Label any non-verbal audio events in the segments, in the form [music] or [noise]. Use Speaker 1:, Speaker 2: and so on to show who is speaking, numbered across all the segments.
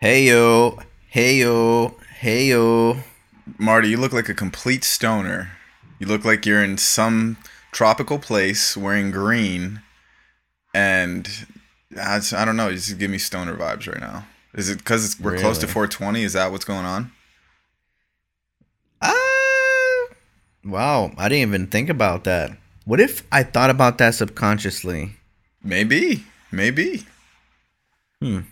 Speaker 1: Hey yo, hey yo, hey yo.
Speaker 2: Marty, you look like a complete stoner. You look like you're in some tropical place wearing green, and I, I don't know. You just give me stoner vibes right now. Is it because we're close to 420? Is that what's going on?
Speaker 1: Ah, wow, I didn't even think about that. What if I thought about that subconsciously?
Speaker 2: Maybe, maybe.
Speaker 1: Hmm.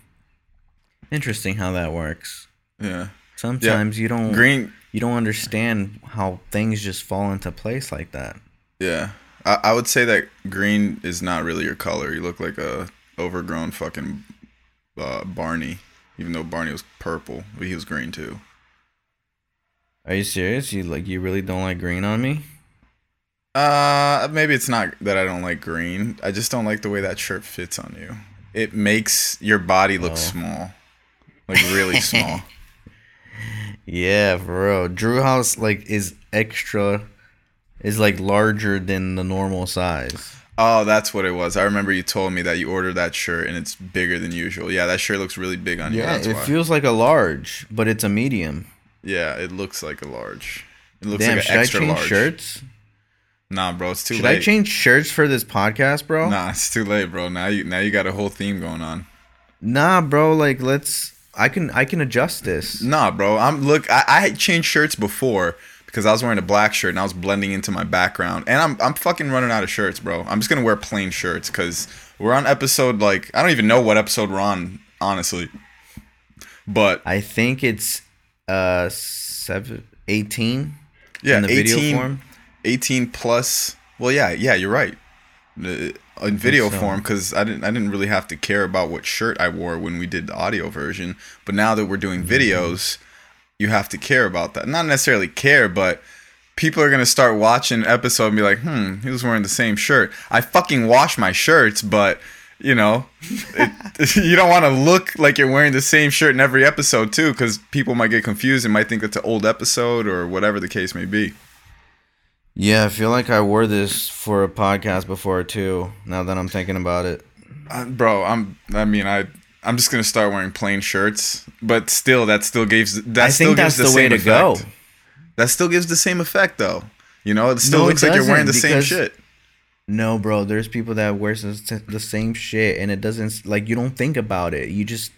Speaker 1: Interesting how that works.
Speaker 2: Yeah.
Speaker 1: Sometimes you don't
Speaker 2: Green.
Speaker 1: you don't understand how things just fall into place like that.
Speaker 2: Yeah. I, I would say that green is not really your color. You look like a overgrown fucking uh, Barney, even though Barney was purple, but he was green too.
Speaker 1: Are you serious? You like you really don't like green on me?
Speaker 2: Uh, maybe it's not that I don't like green. I just don't like the way that shirt fits on you. It makes your body look
Speaker 1: Oh.
Speaker 2: small, like really [laughs] small.
Speaker 1: Yeah, for real. Drew House like is extra is like larger than the normal size.
Speaker 2: Oh, that's what it was. I remember you told me that you ordered that shirt and it's bigger than usual. Yeah, that shirt looks really big on you.
Speaker 1: Yeah, it
Speaker 2: why.
Speaker 1: feels like a large, but it's a medium.
Speaker 2: yeah, it looks like a large. It looks
Speaker 1: Damn,
Speaker 2: like
Speaker 1: should
Speaker 2: an
Speaker 1: I change
Speaker 2: large.
Speaker 1: shirts?
Speaker 2: Nah, bro, it's too
Speaker 1: Should
Speaker 2: late.
Speaker 1: I change shirts for this podcast, bro?
Speaker 2: Nah, it's too late, bro. Now you now you got a whole theme going on.
Speaker 1: Nah, bro. Like, let's. I can I can adjust this.
Speaker 2: Nah, bro. I'm look. I, I had changed shirts before because I was wearing a black shirt and I was blending into my background. And I'm I'm fucking running out of shirts, bro. I'm just gonna wear plain shirts because we're on episode like I don't even know what episode we're on, honestly. But
Speaker 1: I think it's uh seven, 18
Speaker 2: yeah,
Speaker 1: in the
Speaker 2: 18,
Speaker 1: video form.
Speaker 2: 18 plus. Well, yeah, yeah, you're right. Uh, In video
Speaker 1: so.
Speaker 2: form, because I didn't I didn't really have to care about what shirt I wore when we did the audio version. But now that we're doing
Speaker 1: Mm-hmm.
Speaker 2: videos, you have to care about that. Not necessarily care, but people are gonna start watching an episode and be like, "Hmm, he was wearing the same shirt." I fucking wash my shirts, but you know, [laughs] it, [laughs] you don't want to look like you're wearing the same shirt in every episode too, because people might get confused and might think it's an old episode or whatever the case may be.
Speaker 1: Yeah, I feel like I wore this for a podcast before too. Now that I'm thinking about it.
Speaker 2: Uh, bro, I'm. I mean, I. I'm just gonna start wearing plain shirts, but still, that still gives. That
Speaker 1: I
Speaker 2: still
Speaker 1: think
Speaker 2: gives
Speaker 1: that's the,
Speaker 2: the,
Speaker 1: way
Speaker 2: same
Speaker 1: to go.
Speaker 2: effect. That still gives the same effect, though. You know, it still
Speaker 1: No, it
Speaker 2: looks like you're wearing the same shit.
Speaker 1: No, bro. There's people that wears the the same shit, and it doesn't like you don't think about it. You just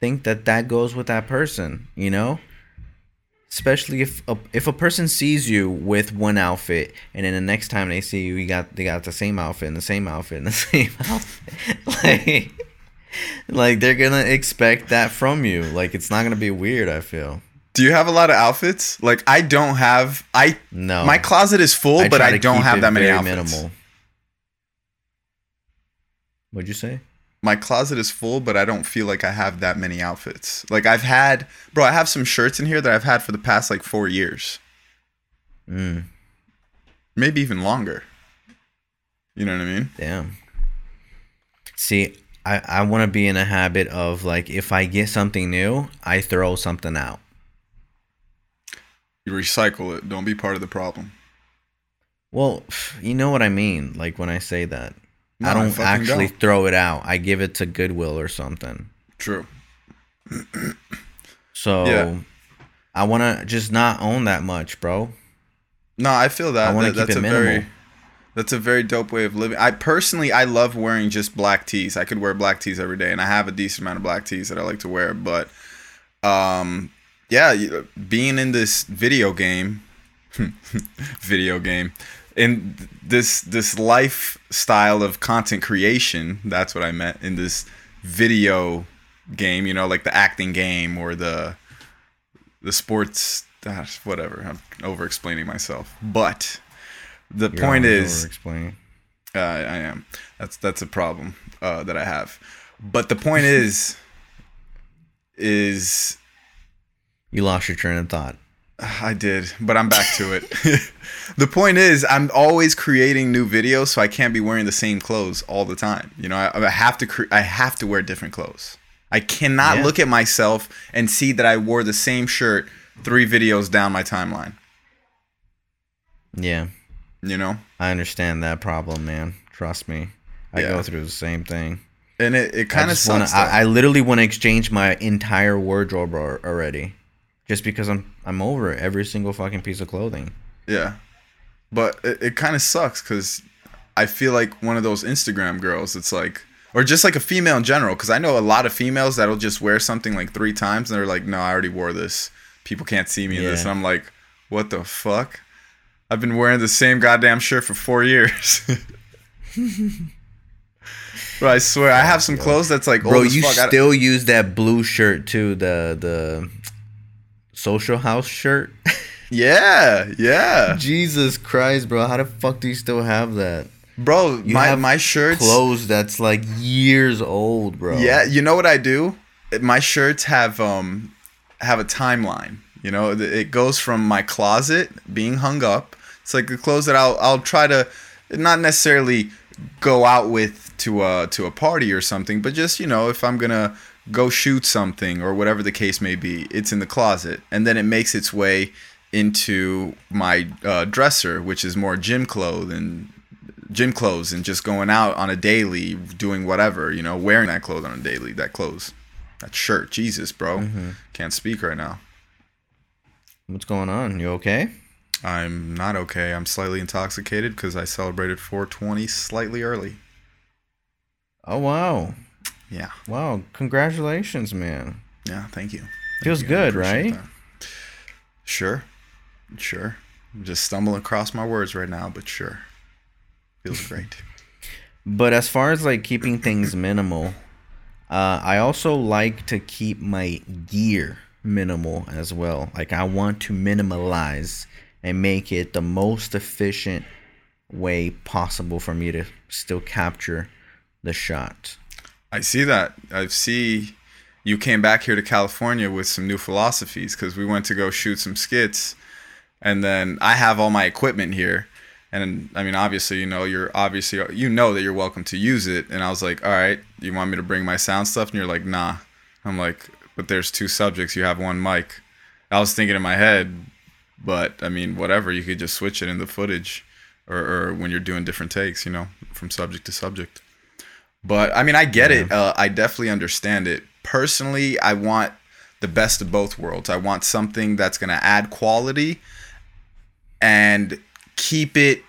Speaker 1: think that that goes with that person. You know. Especially if a, if a person sees you with one outfit, and then the next time they see you, you got they got the same outfit and the same outfit and the [laughs] same outfit, [laughs] like like they're gonna expect that from you. Like it's not gonna be weird. I feel
Speaker 2: Do you have a lot of outfits? Like I don't have. I
Speaker 1: no.
Speaker 2: my closet is full, but I don't have that many
Speaker 1: very
Speaker 2: Minimal.
Speaker 1: What'd you say?
Speaker 2: My closet is full, but I don't feel like I have that many outfits. Like I've had, bro. I have some shirts in here that I've had for the past like four years,
Speaker 1: Mm,
Speaker 2: maybe even longer. You know what I mean?
Speaker 1: damn. See, I I want to be in a habit of like if I get something new, I throw something out.
Speaker 2: You recycle it. Don't be part of the problem.
Speaker 1: Well, you know what I mean. Like when I say that,
Speaker 2: No,
Speaker 1: I
Speaker 2: I
Speaker 1: don't
Speaker 2: fucking
Speaker 1: actually
Speaker 2: don't.
Speaker 1: throw it out. I give it to Goodwill or something.
Speaker 2: True.
Speaker 1: So
Speaker 2: Yeah.
Speaker 1: I want to just not own that much, bro.
Speaker 2: No, I feel that.
Speaker 1: I wanna
Speaker 2: That-
Speaker 1: keep
Speaker 2: that's
Speaker 1: it
Speaker 2: a
Speaker 1: minimal.
Speaker 2: very that's a very dope way of living. I personally I love wearing just black tees. I could wear black tees every day and I have a decent amount of black tees that I like to wear, but um yeah, being in this video game [laughs] video game in this this lifestyle of content creation, that's what I meant in this video game, you know, like the acting game or the the sports ah, whatever. I'm over explaining myself. But the
Speaker 1: You're
Speaker 2: point is uh, I am. That's that's a problem uh, that I have. But the point [laughs] is, is
Speaker 1: you lost your train of thought.
Speaker 2: I did, but I'm back to it. [laughs] the point is, I'm always creating new videos, so I can't be wearing the same clothes all the time. You know, I, I have to cre- I have to wear different clothes. I cannot
Speaker 1: Yeah.
Speaker 2: look at myself and see that I wore the same shirt three videos down my timeline.
Speaker 1: Yeah.
Speaker 2: You know,
Speaker 1: I understand that problem, man. Trust me. I
Speaker 2: Yeah.
Speaker 1: go through the same thing.
Speaker 2: and it, it kind of
Speaker 1: just wanna,
Speaker 2: sucks.
Speaker 1: I, I literally want to exchange my entire wardrobe already, just because I'm I'm over every single fucking piece of clothing.
Speaker 2: Yeah. But it, it kind of sucks because I feel like one of those Instagram girls. It's like, or just like a female in general. Because I know a lot of females that'll just wear something like three times and they're like, no, I already wore this. People can't see me in this. And I'm like, what the fuck? I've been wearing the same goddamn shirt for four years. [laughs] Bro, I swear, I have some clothes that's like,
Speaker 1: Bro,
Speaker 2: old as
Speaker 1: you still use that blue shirt too, the the social house shirt. [laughs]
Speaker 2: yeah, yeah,
Speaker 1: Jesus Christ, bro, how the fuck do you still have that?
Speaker 2: bro.
Speaker 1: You
Speaker 2: my
Speaker 1: have
Speaker 2: my shirts.
Speaker 1: Clothes that's like years old, bro.
Speaker 2: Yeah, you know what I do? My shirts have um have a timeline. You know, it goes from my closet being hung up. It's like the clothes that I'll I'll try to not necessarily go out with to a to a party or something, but just you know if I'm gonna go shoot something or whatever the case may be, it's in the closet, and then it makes its way into my uh, dresser, which is more gym clothes and gym clothes and just going out on a daily, doing whatever, you know, wearing that clothes on a daily, that clothes, that shirt. Jesus, bro, can't speak right now.
Speaker 1: What's going on? You okay?
Speaker 2: I'm not okay. I'm slightly intoxicated because I celebrated 420 slightly early.
Speaker 1: Oh wow.
Speaker 2: Yeah,
Speaker 1: Wow, congratulations, man.
Speaker 2: yeah. Thank you.
Speaker 1: Feels
Speaker 2: you.
Speaker 1: Good, right?
Speaker 2: that. Sure, sure. I'm just stumbling across my words right now, but sure, feels great. [laughs]
Speaker 1: But as far as like keeping things minimal, uh, I also like to keep my gear minimal as well. Like I want to minimalize and make it the most efficient way possible for me to still capture the shot.
Speaker 2: I see that. I see you came back here to California with some new philosophies because we went to go shoot some skits, and then I have all my equipment here, and I mean, obviously, you know, you're obviously you know that you're welcome to use it, and I was like, all right, you want me to bring my sound stuff, and you're like, nah. I'm like, but there's two subjects. You have one mic. I was thinking in my head, but I mean, whatever. You could just switch it in the footage, or, or when you're doing different takes, you know, from subject to subject. But I mean, I get it. Uh, I definitely understand it. Personally, I want the best of both worlds. I want something that's going to add quality and keep it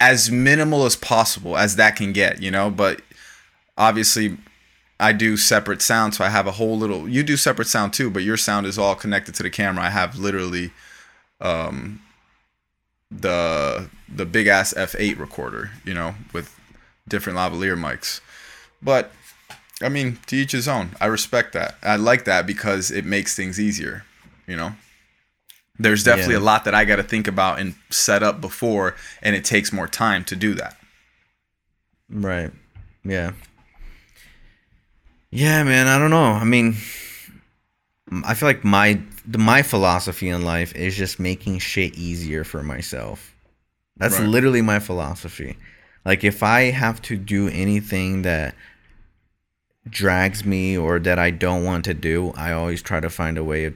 Speaker 2: as minimal as possible as that can get, you know? But obviously, I do separate sound, so I have a whole little. You do separate sound too, but your sound is all connected to the camera. I have literally um, the the big ass F8 recorder, you know, with different lavalier mics. But I mean, to each his own. I respect that. I like that because it makes things easier, you know. There's definitely
Speaker 1: Yeah.
Speaker 2: a lot that I got to think about and set up before and it takes more time to do that.
Speaker 1: Right. Yeah. Yeah, man. I don't know. I mean, I feel like my my philosophy in life is just making shit easier for myself. That's
Speaker 2: Right.
Speaker 1: literally my philosophy. Like if I have to do anything that drags me or that I don't want to do, I always try to find a way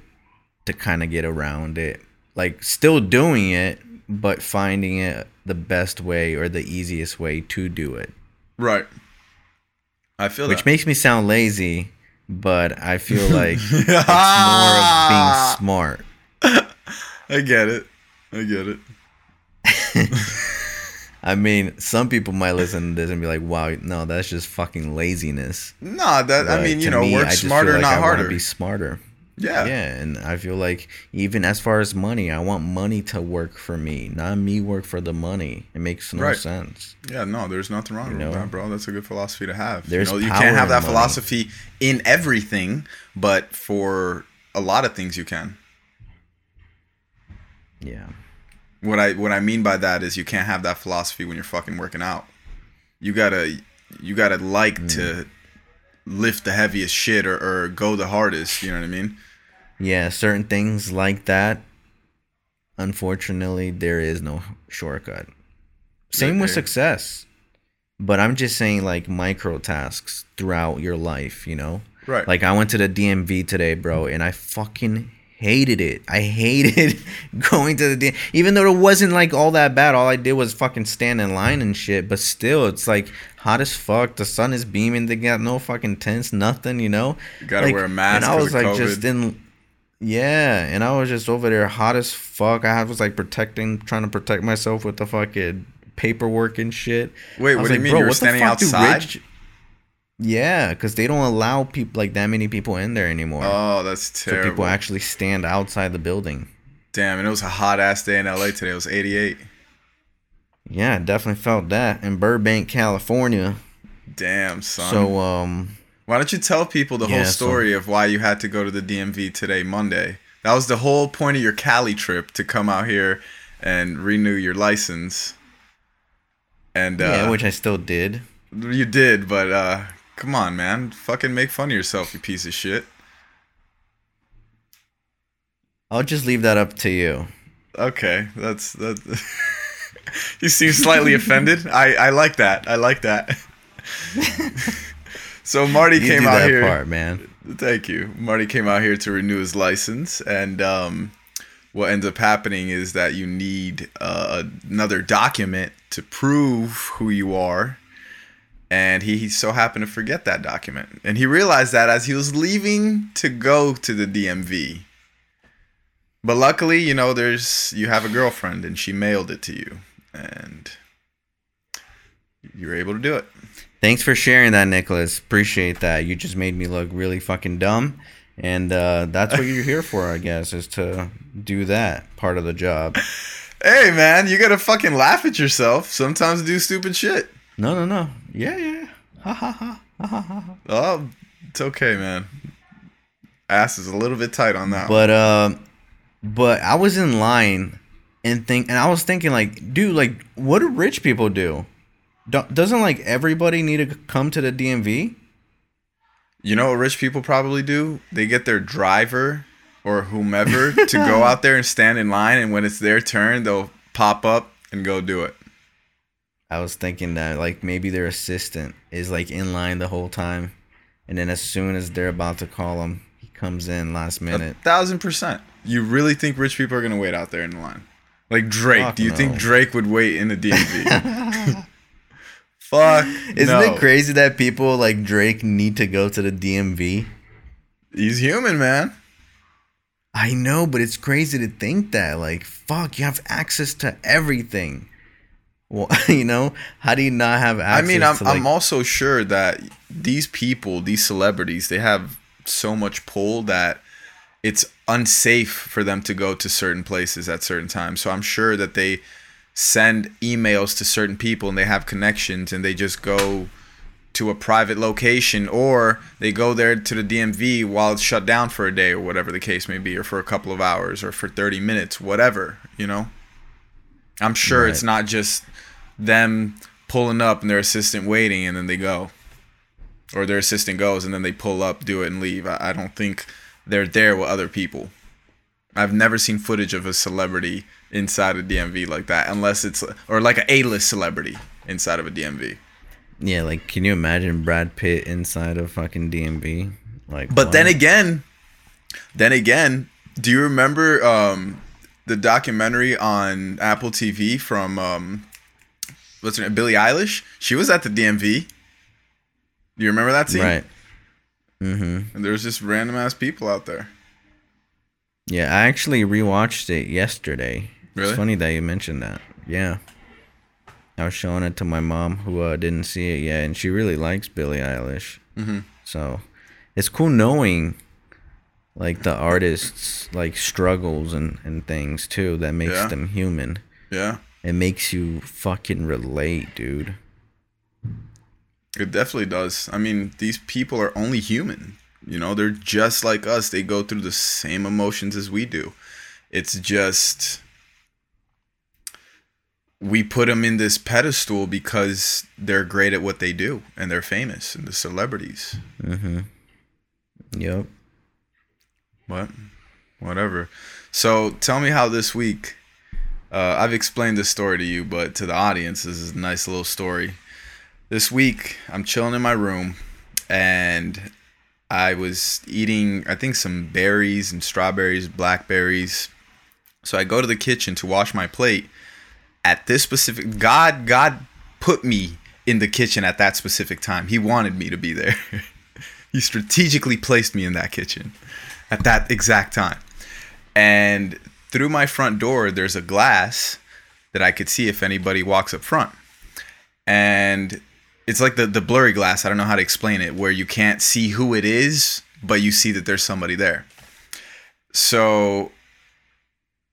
Speaker 1: to kind of get around it. Like still doing it, but finding it the best way or the easiest way to do it.
Speaker 2: Right. I feel like
Speaker 1: Which
Speaker 2: that.
Speaker 1: makes me sound lazy, but I feel [laughs] like it's more of being smart. [laughs]
Speaker 2: I get it. I get it. [laughs]
Speaker 1: I mean, some people might listen to this and be like, "Wow, no, that's just fucking laziness."
Speaker 2: No, that I mean, you know,
Speaker 1: me,
Speaker 2: work smarter,
Speaker 1: like
Speaker 2: not
Speaker 1: I
Speaker 2: harder.
Speaker 1: Be smarter.
Speaker 2: Yeah.
Speaker 1: Yeah, and I feel like even as far as money, I want money to work for me, not me work for the money. It makes no
Speaker 2: Right.
Speaker 1: sense.
Speaker 2: Yeah, no, there's nothing wrong
Speaker 1: You
Speaker 2: with
Speaker 1: know?
Speaker 2: that, bro. That's a good philosophy to have.
Speaker 1: There's
Speaker 2: you know, you can't have that
Speaker 1: money.
Speaker 2: philosophy in everything, but for a lot of things you can.
Speaker 1: Yeah.
Speaker 2: What I what I mean by that is you can't have that philosophy when you're fucking working out. You gotta you gotta like
Speaker 1: Mm.
Speaker 2: to lift the heaviest shit or, or go the hardest. You know what I mean?
Speaker 1: Yeah, certain things like that. Unfortunately, there is no shortcut. Same with success. But I'm just saying like micro tasks throughout your life, you know?
Speaker 2: Right.
Speaker 1: Like I went to the DMV today, bro, and I fucking hated it. I hated [laughs] going to the even though it wasn't like all that bad. All I did was fucking stand in line and shit. But still, it's like hot as fuck. The sun is beaming. They got no fucking tents, nothing. You know.
Speaker 2: You gotta
Speaker 1: like,
Speaker 2: wear a mask.
Speaker 1: And I was like
Speaker 2: COVID.
Speaker 1: just in. Yeah, and I was just over there hot as fuck. I was like protecting, trying to protect myself with the fucking paperwork and shit.
Speaker 2: Wait, what do you mean? You were standing outside?
Speaker 1: rich- Yeah, because they don't allow people like that many people in there anymore.
Speaker 2: Oh, that's terrible.
Speaker 1: so people actually stand outside the building.
Speaker 2: Damn, and it was a hot ass day in LA today. It was 88.
Speaker 1: Yeah, I definitely felt that in Burbank, California.
Speaker 2: Damn, son.
Speaker 1: So, um,
Speaker 2: why don't you tell people the
Speaker 1: Yeah,
Speaker 2: whole
Speaker 1: so-
Speaker 2: story of why you had to go to the DMV today, Monday? That was the whole point of your Cali trip to come out here and renew your license. And uh,
Speaker 1: yeah, which I still did.
Speaker 2: you did, but uh, come on, man, fucking make fun of yourself, you piece of shit.
Speaker 1: I'll just leave that up to you.
Speaker 2: Okay, that's that. [laughs] you seem slightly offended. I I like that. I like that. [laughs] so Marty
Speaker 1: You
Speaker 2: came out
Speaker 1: that
Speaker 2: here.
Speaker 1: part, man.
Speaker 2: Thank you. Marty came out here to renew his license, and um, what ends up happening is that you need uh, another document to prove who you are. And he, he so happened to forget that document. And he realized that as he was leaving to go to the DMV. But luckily, you know, there's you have a girlfriend and she mailed it to you. And you were able to do it.
Speaker 1: Thanks for sharing that, Nicholas. Appreciate that. You just made me look really fucking dumb. And uh, that's what you're here for, I guess, is to do that part of the job. [laughs]
Speaker 2: Hey man, you gotta fucking laugh at yourself. Sometimes do stupid shit.
Speaker 1: No, no, no. Yeah, yeah. Ha ha ha. Ha ha ha.
Speaker 2: Oh, it's okay, man. Ass is a little bit tight on that.
Speaker 1: But uh, but I was in line and think, and I was thinking like, dude, like, what do rich people do? Do- doesn't like everybody need to come to the DMV?
Speaker 2: You know what rich people probably do? They get their driver or whomever to go [laughs] out there and stand in line, and when it's their turn, they'll pop up and go do it.
Speaker 1: I was thinking that like maybe their assistant is like in line the whole time, and then as soon as they're about to call him, he comes in last
Speaker 2: A
Speaker 1: minute.
Speaker 2: thousand percent. You really think rich people are gonna wait out there in line? Like Drake?
Speaker 1: Fuck
Speaker 2: do you think. Drake would wait in the DMV? [laughs] [laughs] Fuck.
Speaker 1: Isn't
Speaker 2: no.
Speaker 1: it crazy that people like Drake need to go to the DMV?
Speaker 2: He's human, man.
Speaker 1: I know, but it's crazy to think that. Like, fuck, you have access to everything. Well, [laughs] you know, how do you not have access?
Speaker 2: I mean, I'm
Speaker 1: like,
Speaker 2: I'm also sure that these people, these celebrities, they have so much pull that it's unsafe for them to go to certain places at certain times. So I'm sure that they send emails to certain people and they have connections and they just go to a private location or they go there to the DMV while it's shut down for a day or whatever the case may be or for a couple of hours or for 30 minutes, whatever, you know. I'm sure it's not just them pulling up and their assistant waiting and then they go. Or their assistant goes and then they pull up do it and leave. I, I don't think they're there with other people. I've never seen footage of a celebrity inside a dmv like that unless it's or like a a-list celebrity inside of a dmv
Speaker 1: yeah, like, can you imagine Brad Pitt inside of fucking DMV? Like,
Speaker 2: but then again then again do you remember um the documentary on apple tv from um what's her name billie eilish she was at the dmv do you remember that scene
Speaker 1: right? Mm-hmm.
Speaker 2: And there's just random ass people out there.
Speaker 1: Yeah, I actually rewatched it yesterday.
Speaker 2: Really?
Speaker 1: It's funny that you mentioned that. Yeah. I was showing it to my mom who uh, didn't see it yet, and she really likes Billie Eilish.
Speaker 2: Mm-hmm.
Speaker 1: So it's cool knowing like the artists like struggles and, and things too that makes
Speaker 2: Yeah.
Speaker 1: them human.
Speaker 2: Yeah,
Speaker 1: It makes you fucking relate, dude.
Speaker 2: it definitely does. I mean, these people are only human. You know, they're just like us. They go through the same emotions as we do. It's just we put them in this pedestal because they're great at what they do and they're famous and the celebrities.
Speaker 1: Mm-hmm. Yep.
Speaker 2: What? Whatever. So tell me how this week. Uh, I've explained this story to you, but to the audience, this is a nice little story. This week, I'm chilling in my room, and I was eating, I think, some berries and strawberries, blackberries. So I go to the kitchen to wash my plate. At this specific, God, God put me in the kitchen at that specific time. He wanted me to be there. [laughs] he strategically placed me in that kitchen at that exact time. And through my front door, there's a glass that I could see if anybody walks up front. And it's like the, the blurry glass. I don't know how to explain it, where you can't see who it is, but you see that there's somebody there. So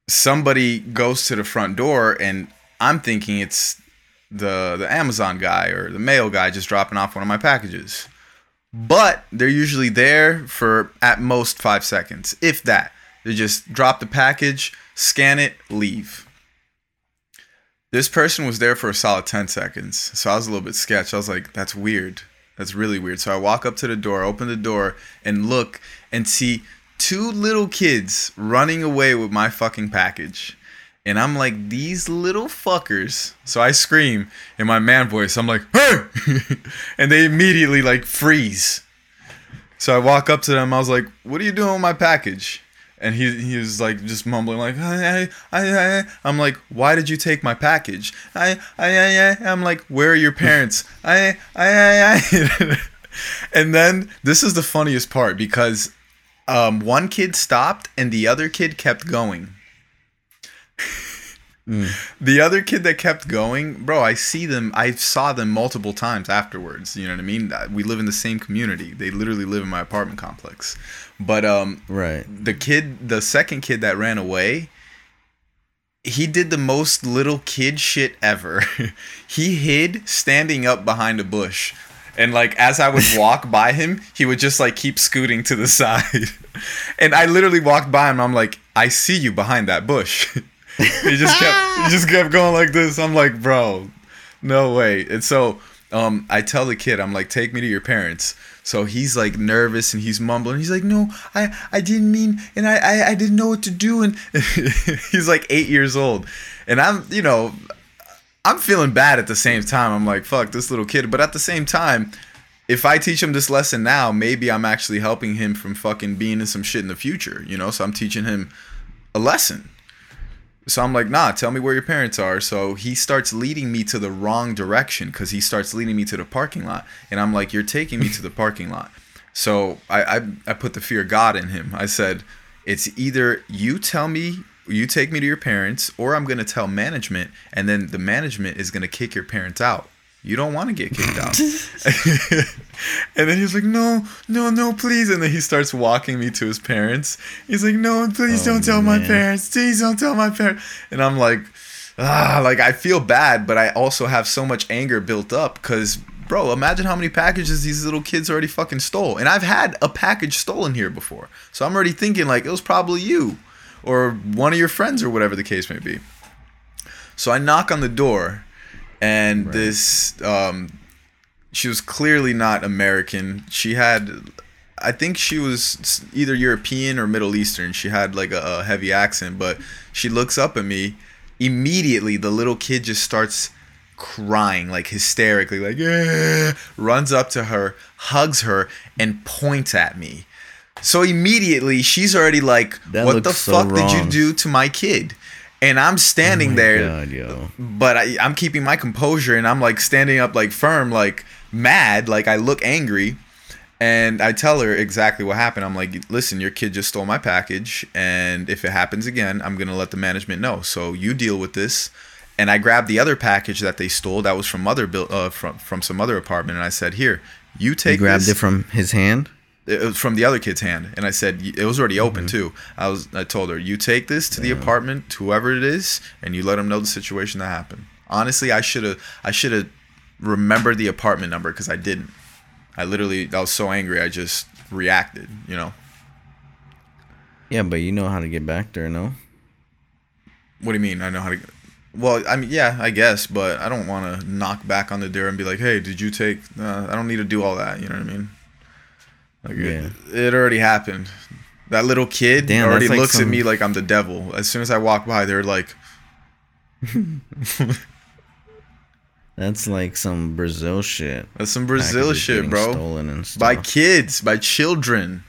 Speaker 2: somebody goes to the front door, and I'm thinking it's the the Amazon guy or the mail guy just dropping off one of my packages. But they're usually there for at most five seconds, if that. They just drop the package, scan it, leave. This person was there for a solid 10 seconds. So I was a little bit sketched. I was like, that's weird. That's really weird. So I walk up to the door, open the door, and look and see two little kids running away with my fucking package. And I'm like, these little fuckers. So I scream in my man voice. I'm like, hey! [laughs] and they immediately like freeze. So I walk up to them. I was like, what are you doing with my package? And he, he was like just mumbling like I, I, I. I'm like why did you take my package I, I, I, I. I'm like where are your parents I, I, I, I. and then this is the funniest part because um, one kid stopped and the other kid kept going Mm. The other kid that kept going, bro, I see them. I saw them multiple times afterwards. You know what I mean? We live in the same community. They literally live in my apartment complex. But um,
Speaker 1: right.
Speaker 2: The kid, the second kid that ran away, he did the most little kid shit ever. [laughs] he hid standing up behind a bush. And like as I would walk [laughs] by him, he would just like keep scooting to the [laughs] side. and I literally walked by him. I'm like, I see you behind that bush. He just kept he just kept going like this. I'm like, bro, no way. And so um, I tell the kid, I'm like, take me to your parents. So he's like nervous and he's mumbling. He's like, no, I, I didn't mean, and I, I, I didn't know what to do. And [laughs] he's like eight years old. And I'm, you know, I'm feeling bad at the same time. I'm like, fuck this little kid. But at the same time, if I teach him this lesson now, maybe I'm actually helping him from fucking being in some shit in the future, you know? So I'm teaching him a lesson. So I'm like, nah, tell me where your parents are. So he starts leading me to the wrong direction because he starts leading me to the parking lot. And I'm like, you're taking me to the parking lot. So I, I, I put the fear of God in him. I said, it's either you tell me, you take me to your parents, or I'm going to tell management, and then the management is going to kick your parents out you don't want to get kicked out. [laughs] [laughs] and then he's like, no, no, no, please. And then he starts walking me to his parents. He's like, no, please oh, don't tell man. my parents. Please don't tell my parents. And I'm like, ah, like I feel bad, but I also have so much anger built up because, bro, imagine how many packages these little kids already fucking stole. And I've had a package stolen here before. So I'm already thinking, like, it was probably you or one of your friends or whatever the case may be. So I knock on the door and right. this um, she was clearly not American. She had, I think she was either European or Middle Eastern. She had like a, a heavy accent, but she looks up at me. Immediately, the little kid just starts crying like hysterically, like yeah, runs up to her, hugs her, and points at me. So immediately, she's already like, that "What the fuck did you do to my kid?" And I'm standing oh there, God, but I, I'm keeping my composure, and I'm like standing up, like firm, like mad, like I look angry, and I tell her exactly what happened. I'm like, listen, your kid just stole my package, and if it happens again, I'm gonna let the management know. So you deal with this. And I grabbed the other package that they stole that was from other uh, from from some other apartment, and I said, here, you take.
Speaker 1: You grabbed
Speaker 2: this.
Speaker 1: it from his hand
Speaker 2: it was from the other kid's hand and i said it was already open mm-hmm. too i was i told her you take this to yeah. the apartment to whoever it is and you let them know the situation that happened honestly i should have i should have remembered the apartment number because i didn't i literally i was so angry i just reacted you know
Speaker 1: yeah but you know how to get back there no
Speaker 2: what do you mean i know how to well, I mean, yeah, I guess, but I don't want to knock back on the door and be like, "Hey, did you take?" Uh, I don't need to do all that. You know what I mean? Like yeah. it, it already happened. That little kid Damn, already like looks some... at me like I'm the devil. As soon as I walk by, they're like, [laughs]
Speaker 1: That's like some Brazil shit.
Speaker 2: That's some Brazil shit, bro.
Speaker 1: Stolen and stuff.
Speaker 2: By kids, by children.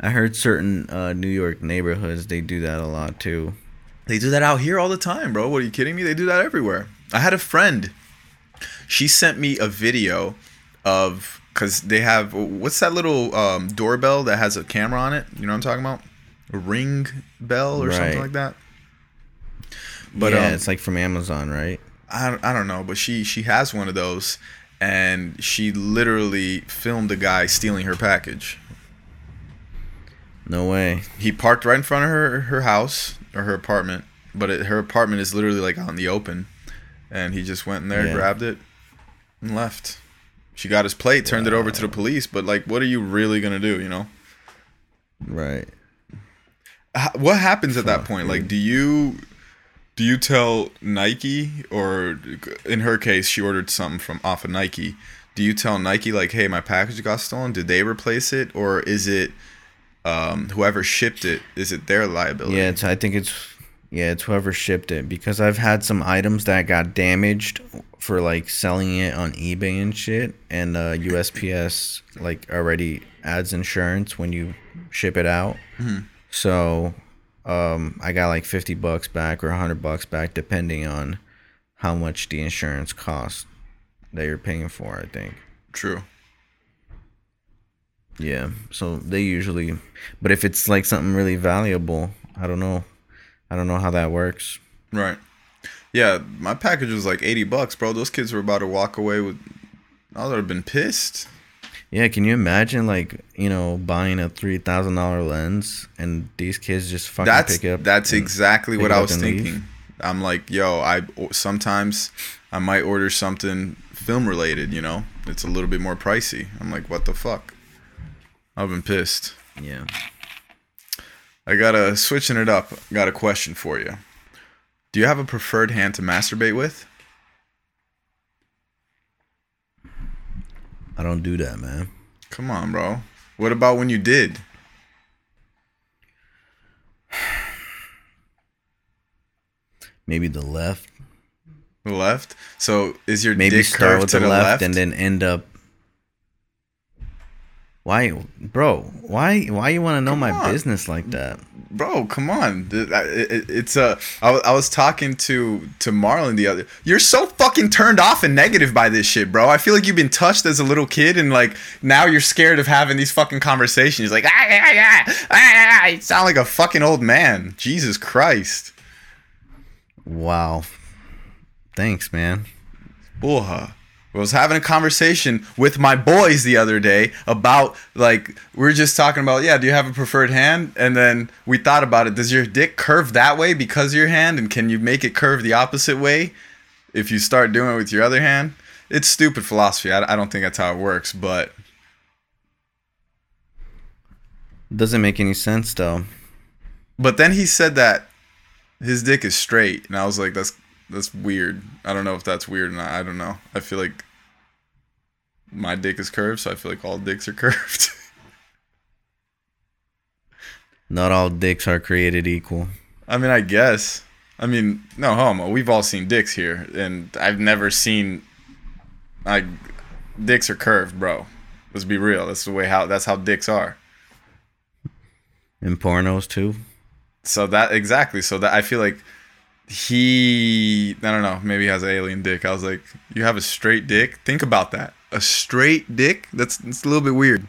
Speaker 1: I heard certain uh, New York neighborhoods they do that a lot too.
Speaker 2: They do that out here all the time, bro. What are you kidding me? They do that everywhere. I had a friend. She sent me a video of because they have what's that little um, doorbell that has a camera on it? You know what I'm talking about? A ring bell or something like that.
Speaker 1: But yeah,
Speaker 2: um,
Speaker 1: it's like from Amazon, right?
Speaker 2: I don't, I don't know, but she she has one of those, and she literally filmed a guy stealing her package.
Speaker 1: No way.
Speaker 2: He parked right in front of her her house or her apartment, but it, her apartment is literally like out in the open, and he just went in there,
Speaker 1: Yeah.
Speaker 2: grabbed it, and left. She got his plate, turned it over to the police, but like, what are you really gonna do? You know,
Speaker 1: Right.
Speaker 2: What happens at that point? Like, do you do you tell Nike or in her case, she ordered something from off of Nike? Do you tell Nike like, hey, my package got stolen? Did they replace it, or is it um, whoever shipped it? Is it their liability?
Speaker 1: Yeah, it's. I think it's. Yeah, it's whoever shipped it because I've had some items that got damaged for like selling it on eBay and shit, and uh, USPS like already adds insurance when you ship it out. So, um, I got like fifty bucks back or hundred bucks back depending on how much the insurance cost that you're paying for. I think.
Speaker 2: True.
Speaker 1: Yeah. So they usually, but if it's like something really valuable, I don't know. I don't know how that works.
Speaker 2: Right. Yeah, my package was like eighty bucks, bro. Those kids were about to walk away with. I would have been pissed.
Speaker 1: Yeah, can you imagine like you know buying a three thousand dollar lens and these kids just fucking
Speaker 2: That's
Speaker 1: pick up?
Speaker 2: that's exactly what I was
Speaker 1: and leave?
Speaker 2: thinking. I'm like, yo, I sometimes I might order something film related. You know, it's a little bit more pricey. I'm like, what the fuck? I've been pissed.
Speaker 1: Yeah.
Speaker 2: I gotta switching it up. Got a question for you. Do you have a preferred hand to masturbate with?
Speaker 1: I don't do that, man.
Speaker 2: Come on, bro. What about when you did? [sighs]
Speaker 1: Maybe the left.
Speaker 2: The left. So is your
Speaker 1: Maybe
Speaker 2: dick
Speaker 1: start with
Speaker 2: to
Speaker 1: the
Speaker 2: the
Speaker 1: left,
Speaker 2: left?
Speaker 1: and then end up. Why, bro? Why? Why you want to know
Speaker 2: Come
Speaker 1: my
Speaker 2: on.
Speaker 1: business like that?
Speaker 2: bro come on I- it's a I wa- I was talking to to marlon the other you're so fucking turned off and negative by this shit bro i feel like you've been touched as a little kid and like now you're scared of having these fucking conversations like ah, ah, ah, ah, ah, ah. you sound like a fucking old man jesus christ
Speaker 1: Wow. Thanks, man.
Speaker 2: Bullha. I was having a conversation with my boys the other day about like we are just talking about yeah do you have a preferred hand? And then we thought about it. Does your dick curve that way because of your hand? And can you make it curve the opposite way if you start doing it with your other hand? It's stupid philosophy. I, I don't think that's how it works but
Speaker 1: Doesn't make any sense though.
Speaker 2: but then he said that his dick is straight and I was like that's that's weird I don't know if that's weird or not I don't know I feel like my dick is curved so I feel like all dicks are [laughs] curved
Speaker 1: Not all dicks are created equal.
Speaker 2: I mean, I guess. I mean, no homo. We've all seen dicks here, and I've never seen like dicks are curved, bro. Let's be real. That's the way how that's how dicks are.
Speaker 1: In pornos too.
Speaker 2: So that exactly. So that I feel like he I don't know, maybe has an alien dick. I was like, you have a straight dick? Think about that. A straight dick? That's [laughs] it's a little bit weird.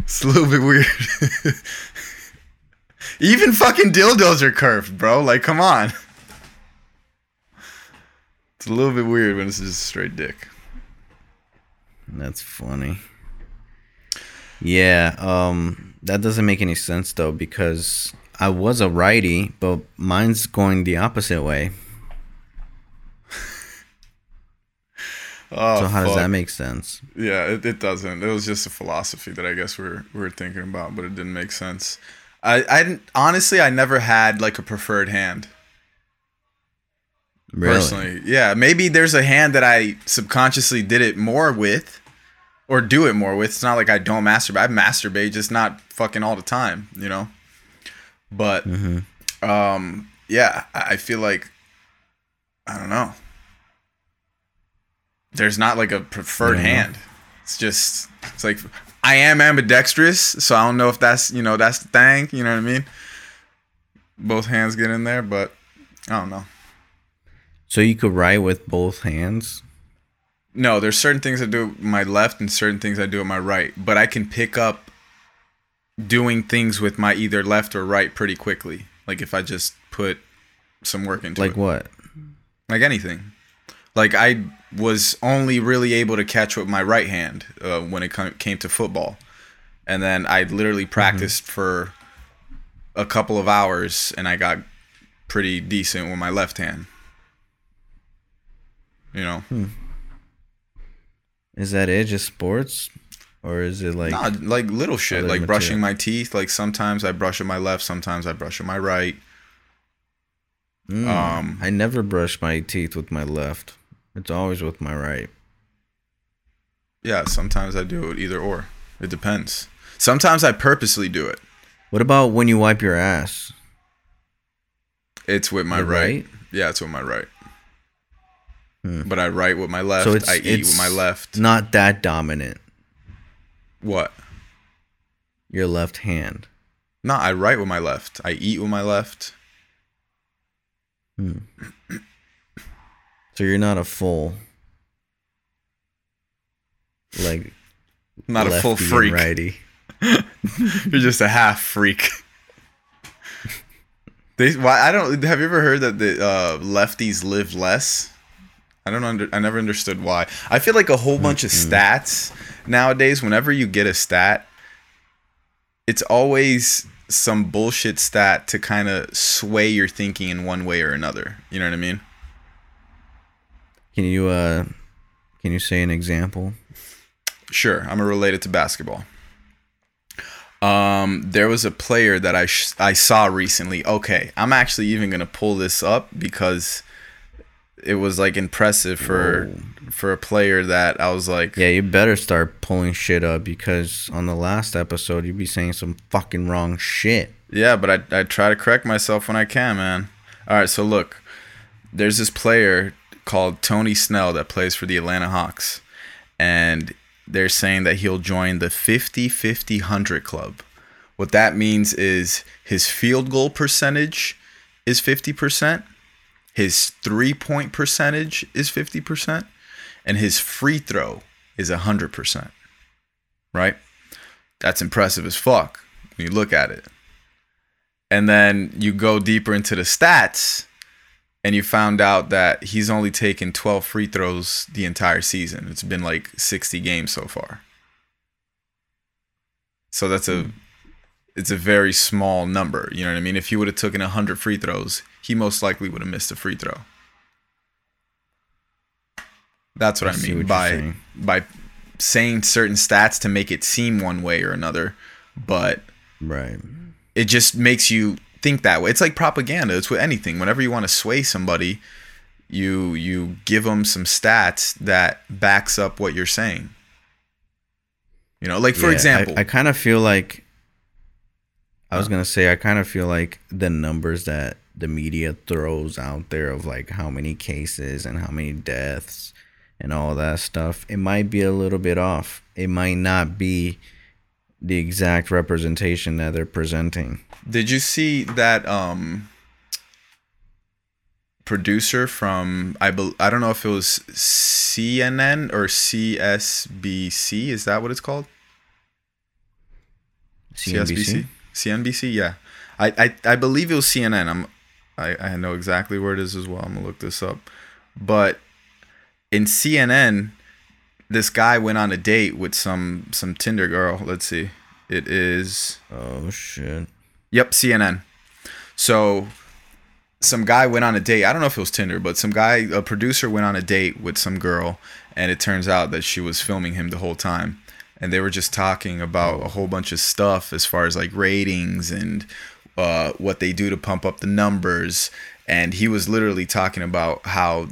Speaker 2: it's a little bit weird. Even fucking dildos are curved, bro. Like, come on. It's a little bit weird when it's just a straight dick.
Speaker 1: That's funny. Yeah, um that doesn't make any sense though because I was a righty, but mine's going the opposite way.
Speaker 2: Oh,
Speaker 1: So how does that make sense?
Speaker 2: Yeah, it, it doesn't. It was just a philosophy that I guess we're we're thinking about, but it didn't make sense. I I didn't honestly. I never had like a preferred hand
Speaker 1: Really?
Speaker 2: personally. Yeah, maybe there's a hand that I subconsciously did it more with, or do it more with. It's not like I don't masturbate. I masturbate, just not fucking all the time, you know. But
Speaker 1: Mhm.
Speaker 2: um, yeah, I feel like I don't know. there's not like a preferred hand. It's just it's like I am ambidextrous, so I don't know if that's you know that's the thing. You know what I mean? Both hands get in there, but I don't know.
Speaker 1: So you could write with both hands.
Speaker 2: No, there's certain things I do with my left and certain things I do with my right, but I can pick up doing things with my either left or right pretty quickly. Like if I just put some work into
Speaker 1: Like
Speaker 2: it.
Speaker 1: what?
Speaker 2: like anything. Like I was only really able to catch with my right hand uh, when it came to football, and then I literally practiced for a couple of hours, and I got pretty decent with my left hand. You know,
Speaker 1: Is that it? Just sports, or is it like?
Speaker 2: Nah, like little shit, like brushing my teeth. Like sometimes I brush with my left, sometimes I brush with my right.
Speaker 1: Mm,
Speaker 2: um,
Speaker 1: I never brush my teeth with my left. It's always with my right.
Speaker 2: Yeah, sometimes I do it either or. It depends. Sometimes I purposely do it.
Speaker 1: What about when you wipe your ass?
Speaker 2: It's with my right.
Speaker 1: right?
Speaker 2: Yeah, it's with my right.
Speaker 1: Hmm.
Speaker 2: But I write with my left.
Speaker 1: So it's
Speaker 2: I eat with my left.
Speaker 1: Not that dominant.
Speaker 2: What?
Speaker 1: Your left hand.
Speaker 2: No, I write with my left. I eat with my left.
Speaker 1: Hmm. So you're not a full. Like
Speaker 2: Not a full freak.
Speaker 1: righty. [laughs]
Speaker 2: You're just a half freak. They why I don't have you ever heard that the uh, lefties live less? I don't under I never understood why. I feel like a whole bunch of stats nowadays. Whenever you get a stat, it's always some bullshit stat to kind of sway your thinking in one way or another. You know what I mean?
Speaker 1: Can you uh, can you say an example?
Speaker 2: Sure, I'm gonna relate it to basketball. Um, there was a player that I sh- I saw recently. Okay, I'm actually even gonna pull this up because it was like impressive for for a player that I was like,
Speaker 1: Yeah, you better start pulling shit up because on the last episode you'd be saying some fucking wrong shit.
Speaker 2: Yeah, but I I try to correct myself when I can, man. All right, so look, there's this player called Tony Snell that plays for the Atlanta Hawks, and they're saying that he'll join the 50-50 100 club. What that means is his field goal percentage is 50%, his three-point percentage is 50%, and his free throw is 100%. Right? That's impressive as fuck when you look at it and then you go deeper into the stats and you found out that he's only taken 12 free throws the entire season it's been like 60 games so far so that's a it's a very small number you know what i mean if he would have taken 100 free throws he most likely would have missed a free throw that's what
Speaker 1: I
Speaker 2: i, mean
Speaker 1: what
Speaker 2: by
Speaker 1: saying.
Speaker 2: by saying certain stats to make it seem one way or another but
Speaker 1: Right.
Speaker 2: it just makes you think that way. It's like propaganda. It's with anything. Whenever you want to sway somebody, you you give them some stats that backs up what you're saying. You know, like for
Speaker 1: Yeah, I-
Speaker 2: example,
Speaker 1: I, kind of feel like I was gonna say I kind of feel like the numbers that the media throws out there of like how many cases and how many deaths and all that stuff, it might be a little bit off. It might not be the exact representation that they're presenting.
Speaker 2: did you see that um producer from I bel I don't know if it was CNN or CSBC, is that what it's called?
Speaker 1: CNBC.
Speaker 2: CNBC, yeah. I, I, I believe it was CNN. I'm I, I know exactly where it is as well. I'm gonna look this up. But in CNN, this guy went on a date with some some Tinder girl. Let's see. It is
Speaker 1: Oh shit.
Speaker 2: Yep, CNN. So some guy went on a date. I don't know if it was Tinder, but some guy, a producer, went on a date with some girl, and it turns out that she was filming him the whole time. And they were just talking about a whole bunch of stuff as far as like ratings and uh, what they do to pump up the numbers. And he was literally talking about how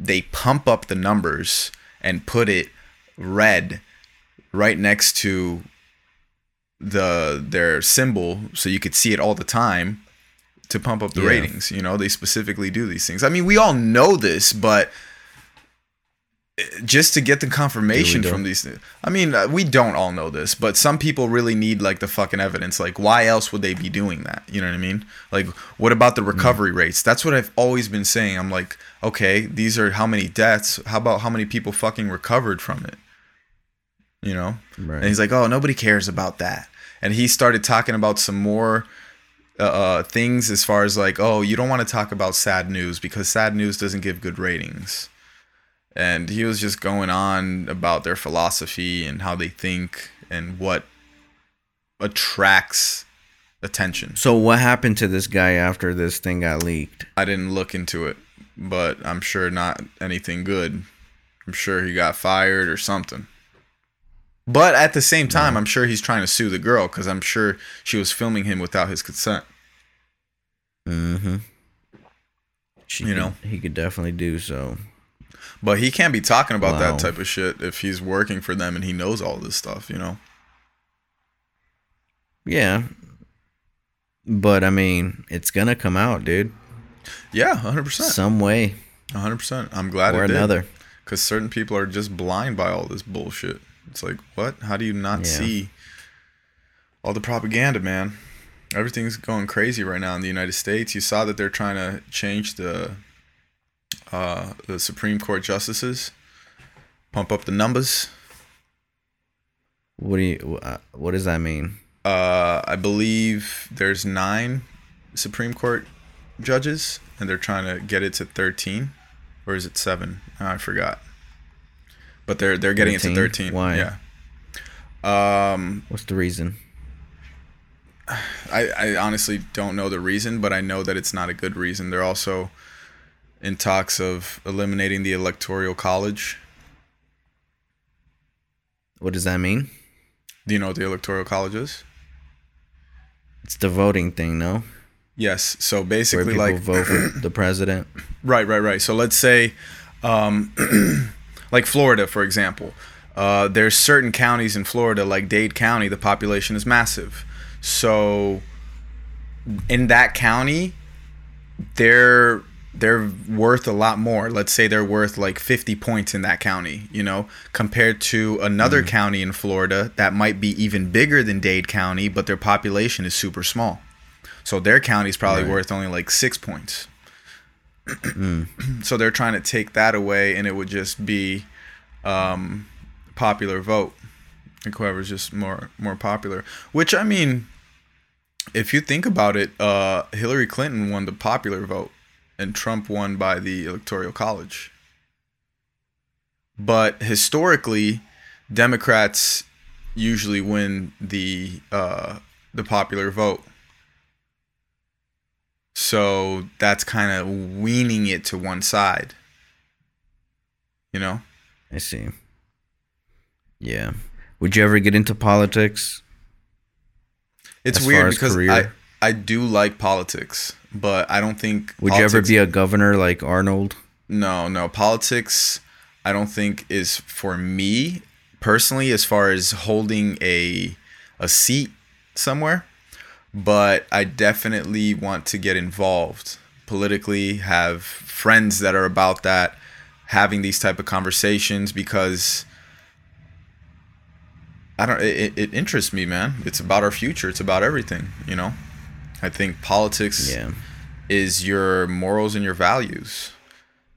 Speaker 2: they pump up the numbers and put it red right next to the their symbol so you could see it all the time to pump up the
Speaker 1: Yeah.
Speaker 2: ratings you know they specifically do these things i mean we all know this but just to get the confirmation from these i mean uh, we don't all know this but some people really need like the fucking evidence. Like why else would they be doing that? You know what i mean? Like what about the
Speaker 1: Mm.
Speaker 2: recovery rates? That's what i've always been saying. I'm like okay these are how many deaths? How about how many people fucking recovered from it? You know?
Speaker 1: Right.
Speaker 2: and he's like oh nobody cares about that. And he started talking about some more uh, uh, things as far as like oh you don't want to talk about sad news because sad news doesn't give good ratings and he was just going on about their philosophy and how they think and what attracts attention.
Speaker 1: So what happened to this guy after this thing got leaked?
Speaker 2: I didn't look into it, but I'm sure not anything good. I'm sure he got fired or something. But at the same time, I'm sure he's trying to sue the girl because I'm sure she was filming him without his consent.
Speaker 1: Mm-hmm.
Speaker 2: You know.
Speaker 1: he could definitely do so.
Speaker 2: But he can't be talking about
Speaker 1: Wow.
Speaker 2: that type of shit if he's working for them and he knows all this stuff, you know?
Speaker 1: Yeah. But I mean, it's gonna come out, dude.
Speaker 2: Yeah, 100%.
Speaker 1: Some way
Speaker 2: 100%. I'm glad
Speaker 1: or
Speaker 2: it did.
Speaker 1: another.
Speaker 2: because certain people are just blind by all this bullshit. It's like, what? How do you not
Speaker 1: Yeah.
Speaker 2: see all the propaganda, man? Everything's going crazy right now in the United States. You saw that they're trying to change the uh, the Supreme Court justices, pump up the numbers.
Speaker 1: What do you? uh, What does that mean?
Speaker 2: Uh, I believe there's nine Supreme Court judges, and they're trying to get it to thirteen, or is it seven? I forgot. But they're they're getting it to thirteen.
Speaker 1: Why?
Speaker 2: Yeah. Um,
Speaker 1: What's the reason?
Speaker 2: I, I honestly don't know the reason, but I know that it's not a good reason. They're also in talks of eliminating the electoral college.
Speaker 1: What does that mean?
Speaker 2: Do you know what the electoral college is?
Speaker 1: It's the voting thing, no?
Speaker 2: Yes. So basically,
Speaker 1: people
Speaker 2: like
Speaker 1: vote for [clears throat] the president.
Speaker 2: Right, right, right. So let's say, um, [clears throat] like Florida, for example, uh, there's certain counties in Florida, like Dade County, the population is massive. So in that county, they're they're worth a lot more. Let's say they're worth like 50 points in that county, you know, compared to another county in Florida that might be even bigger than Dade County, but their population is super small. So their county is probably
Speaker 1: Right.
Speaker 2: worth only like six points. [clears throat] So they're trying to take that away, and it would just be um, popular vote, like whoever's just more more popular. Which I mean, if you think about it, uh, Hillary Clinton won the popular vote, and Trump won by the electoral college. But historically, Democrats usually win the uh, the popular vote. So that's kind of weaning it to one side. You know?
Speaker 1: I see. Yeah. Would you ever get into politics?
Speaker 2: It's
Speaker 1: As
Speaker 2: weird because I. I do like politics, but I don't think
Speaker 1: Would you ever be a governor like Arnold?
Speaker 2: No, no. Politics, I don't think is for me personally as far as holding a a seat somewhere. But I definitely want to get involved politically, have friends that are about that, having these type of conversations because I don't it, it interests me, man. It's about our future. It's about everything, you know? I think politics
Speaker 1: Yeah.
Speaker 2: is your morals and your values.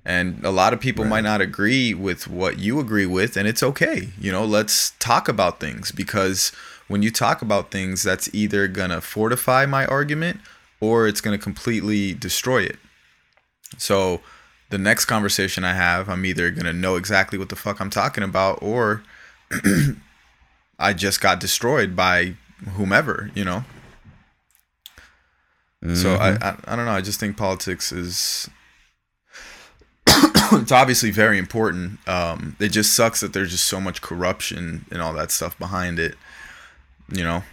Speaker 2: And a lot of people might not agree with what you agree with, and it's okay. You know, let's talk about things because when you talk about things, that's either going to fortify my argument or it's going to completely destroy it. So the next conversation I have, I'm either going to know exactly what the fuck I'm talking about or [clears throat] I just got destroyed by whomever, you know? So I, I I don't know. I just think politics is [coughs] it's obviously very important. Um, it just sucks that there's just so much corruption and all that stuff behind it. You know.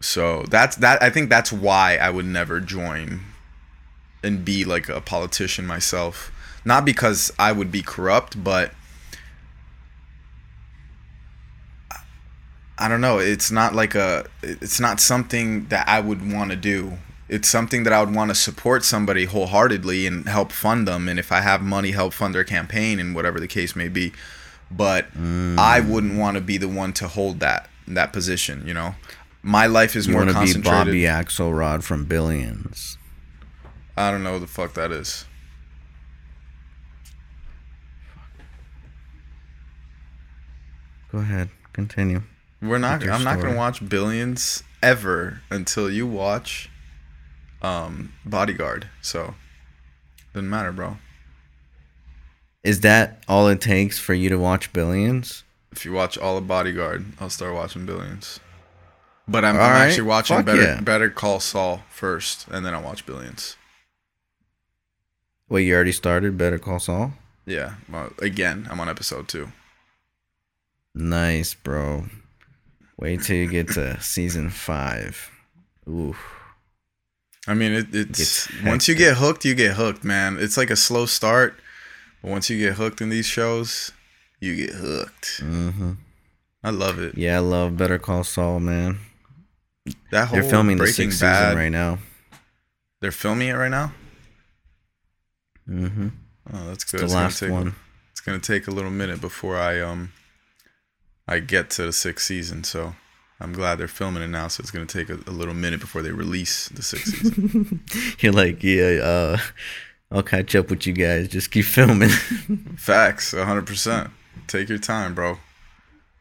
Speaker 2: So that's that. I think that's why I would never join and be like a politician myself. Not because I would be corrupt, but I don't know. It's not like a. It's not something that I would want to do. It's something that I would want to support somebody wholeheartedly and help fund them. And if I have money, help fund their campaign and whatever the case may be. But I mm. wouldn't want to be the one to hold that that position. You know, my life is
Speaker 1: You
Speaker 2: more
Speaker 1: to be
Speaker 2: concentrated.
Speaker 1: Bobby Axelrod from Billions.
Speaker 2: I don't know what the fuck that is.
Speaker 1: Go ahead, continue.
Speaker 2: We're not. I'm not gonna watch Billions ever until you watch um, Bodyguard. So doesn't matter, bro.
Speaker 1: Is that all it takes for you to watch Billions?
Speaker 2: If you watch all of Bodyguard, I'll start watching Billions. But I'm, I'm
Speaker 1: right,
Speaker 2: actually watching
Speaker 1: fuck
Speaker 2: Better
Speaker 1: yeah.
Speaker 2: Better Call Saul first, and then I'll watch Billions.
Speaker 1: Wait, you already started Better Call Saul?
Speaker 2: Yeah. Well, again, I'm on episode two.
Speaker 1: Nice, bro. Wait till you get to season five. Ooh.
Speaker 2: I mean, it, it's once you get hooked, you get hooked, man. It's like a slow start, but once you get hooked in these shows, you get hooked.
Speaker 1: Mm-hmm.
Speaker 2: I love it.
Speaker 1: Yeah, I love Better Call Saul, man.
Speaker 2: That whole
Speaker 1: They're filming the sixth
Speaker 2: Bad.
Speaker 1: season right now.
Speaker 2: They're filming it right now.
Speaker 1: Mm-hmm.
Speaker 2: Oh, that's
Speaker 1: It's
Speaker 2: good.
Speaker 1: the
Speaker 2: It's gonna
Speaker 1: last
Speaker 2: take-
Speaker 1: one.
Speaker 2: It's gonna take a little minute before I um I get to the sixth season. So I'm glad they're filming it now. So it's gonna take a, a little minute before they release the sixth season. [laughs]
Speaker 1: You're like, yeah, uh, I'll catch up with you guys. Just keep filming. [laughs]
Speaker 2: Facts, 100. percent Take your time, bro.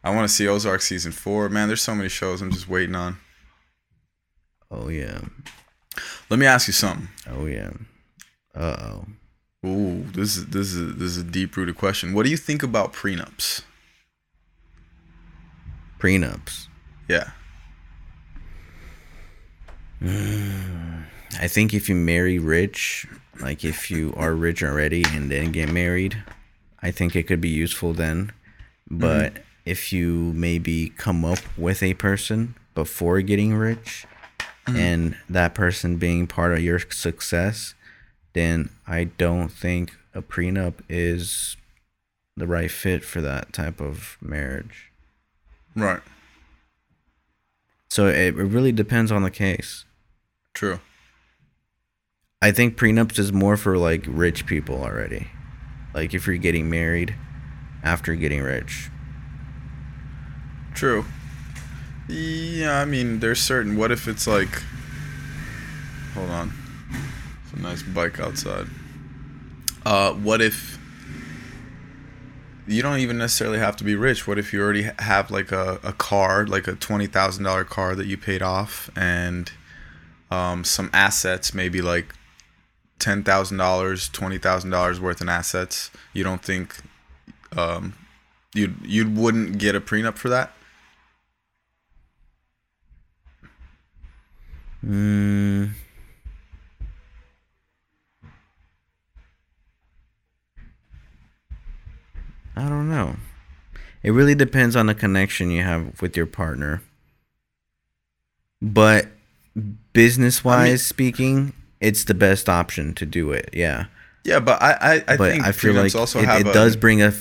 Speaker 2: I want to see Ozark season four. Man, there's so many shows I'm just waiting on.
Speaker 1: oh yeah.
Speaker 2: Let me ask you something.
Speaker 1: Oh yeah. Uh oh.
Speaker 2: Ooh, this is this is this is a deep rooted question. What do you think about prenups?
Speaker 1: Prenups.
Speaker 2: Yeah.
Speaker 1: Mm, I think if you marry rich, like if you are rich already and then get married, I think it could be useful then. Mm-hmm. But if you maybe come up with a person before getting rich mm-hmm. and that person being part of your success, then I don't think a prenup is the right fit for that type of marriage.
Speaker 2: Right.
Speaker 1: So it, it really depends on the case.
Speaker 2: True.
Speaker 1: I think prenups is more for like rich people already. Like if you're getting married after getting rich.
Speaker 2: True. Yeah, I mean, there's certain. What if it's like. Hold on. It's a nice bike outside. Uh, what if. You don't even necessarily have to be rich. What if you already have like a, a car, like a $20,000 car that you paid off, and um, some assets, maybe like $10,000, $20,000 worth in assets? You don't think um, you you wouldn't get a prenup for that?
Speaker 1: Mm. I don't know. It really depends on the connection you have with your partner. But business wise speaking, it's the best option to do it. Yeah.
Speaker 2: Yeah, but I I, I
Speaker 1: but
Speaker 2: think
Speaker 1: I feel like
Speaker 2: also
Speaker 1: it,
Speaker 2: have
Speaker 1: it
Speaker 2: a,
Speaker 1: does bring a.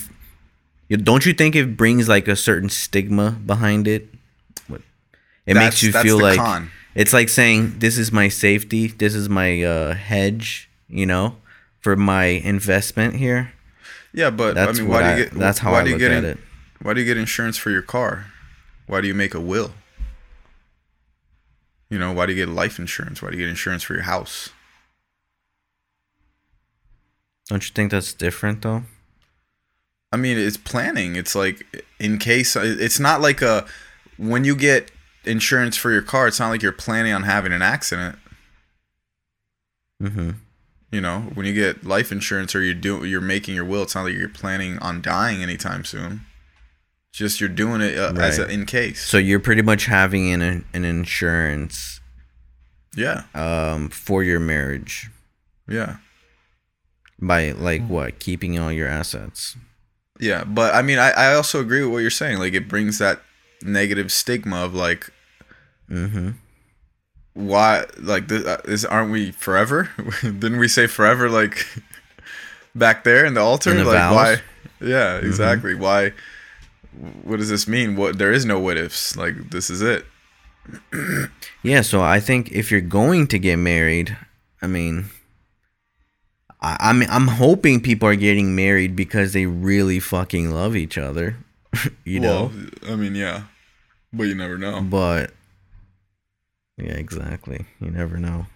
Speaker 1: Don't you think it brings like a certain stigma behind it? What- It makes you feel like
Speaker 2: con.
Speaker 1: it's like saying this is my safety, this is my uh, hedge, you know, for my investment here.
Speaker 2: Yeah, but
Speaker 1: That's
Speaker 2: I mean, why
Speaker 1: I,
Speaker 2: do you get?
Speaker 1: that's how
Speaker 2: why
Speaker 1: I
Speaker 2: do you
Speaker 1: look
Speaker 2: get
Speaker 1: at
Speaker 2: in-
Speaker 1: it.
Speaker 2: Why do you get insurance for your car? Why do you make a will? You know, why do you get life insurance? Why do you get insurance for your house?
Speaker 1: Don't you think that's different though?
Speaker 2: I mean, it's planning. It's like in case it's not like a when you get insurance for your car, it's not like you're planning on having an accident.
Speaker 1: Mm-hmm.
Speaker 2: You know, when you get life insurance or you do you're making your will, it's not like you're planning on dying anytime soon. It's just you're doing it uh, as a, in case.
Speaker 1: So you're pretty much having an an insurance
Speaker 2: yeah,
Speaker 1: um for your marriage
Speaker 2: yeah,
Speaker 1: by like what keeping all your assets.
Speaker 2: yeah. But I mean, I, I also agree with what you're saying. Like, it brings that negative stigma of like,
Speaker 1: Mm-hmm.
Speaker 2: Why, like, this, uh, is aren't we forever? [laughs] Didn't we say forever? Like, [laughs] back there in the altar,
Speaker 1: In the
Speaker 2: like,
Speaker 1: vows?
Speaker 2: why? Yeah, exactly. Why? What does this mean? What there is no what ifs. Like, this is it. [clears throat]
Speaker 1: Yeah, so I think if you're going to get married, I mean, I, I'm I'm hoping people are getting married because they really fucking love each other, [laughs] you know.
Speaker 2: I mean, yeah, but you never know.
Speaker 1: But yeah, exactly. You never know.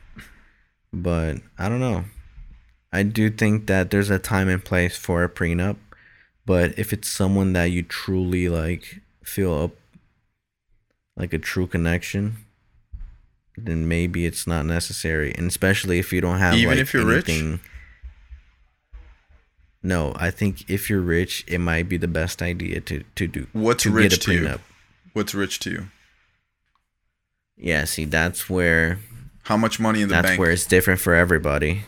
Speaker 1: But I don't know. I do think that there's a time and place for a prenup, but if it's someone that you truly like feel up like a true connection, then maybe it's not necessary. And especially if you don't have
Speaker 2: Even
Speaker 1: like,
Speaker 2: if you're rich?
Speaker 1: anything- No, I think if you're rich, it might be the best idea to to do
Speaker 2: What's
Speaker 1: to
Speaker 2: rich to you? What's rich to you?
Speaker 1: Yeah, see, that's where
Speaker 2: How much money in the
Speaker 1: that's
Speaker 2: bank?
Speaker 1: where it's different for everybody.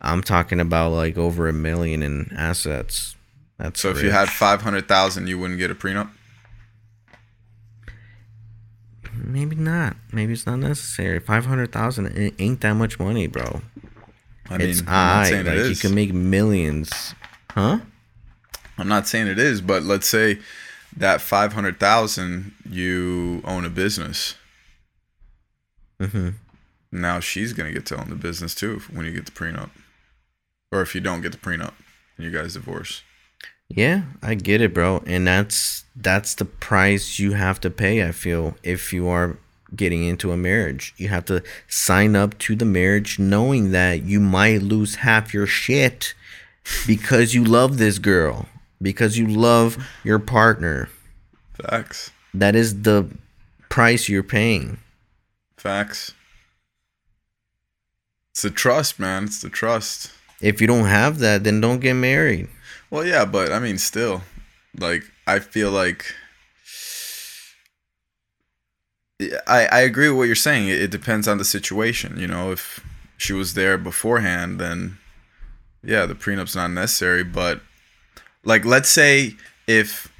Speaker 1: I'm talking about like over a million in assets. That's
Speaker 2: so if you had five hundred thousand, you wouldn't get a prenup.
Speaker 1: maybe not, maybe it's not necessary. Five hundred thousand ain't that much money, bro.
Speaker 2: I mean,
Speaker 1: it's
Speaker 2: I'm not saying
Speaker 1: Like
Speaker 2: it
Speaker 1: you can make millions, huh?
Speaker 2: I'm not saying it is, but let's say that five hundred thousand, you own a business.
Speaker 1: Mm-hmm.
Speaker 2: Now she's gonna get to own the business too when you get the prenup, or if you don't get the prenup and you guys divorce.
Speaker 1: Yeah, I get it, bro. And that's that's the price you have to pay, I feel, if you are getting into a marriage. You have to sign up to the marriage knowing that you might lose half your shit because you love this girl, because you love your partner.
Speaker 2: Facts.
Speaker 1: That is the price you're paying.
Speaker 2: Facts. It's the trust, man. It's the trust.
Speaker 1: If you don't have that, then don't get married.
Speaker 2: Well, yeah, but I mean, still, like, I feel like. I, I agree with what you're saying. It, it depends on the situation. You know, if she was there beforehand, then yeah, the prenup's not necessary. But, like, let's say if,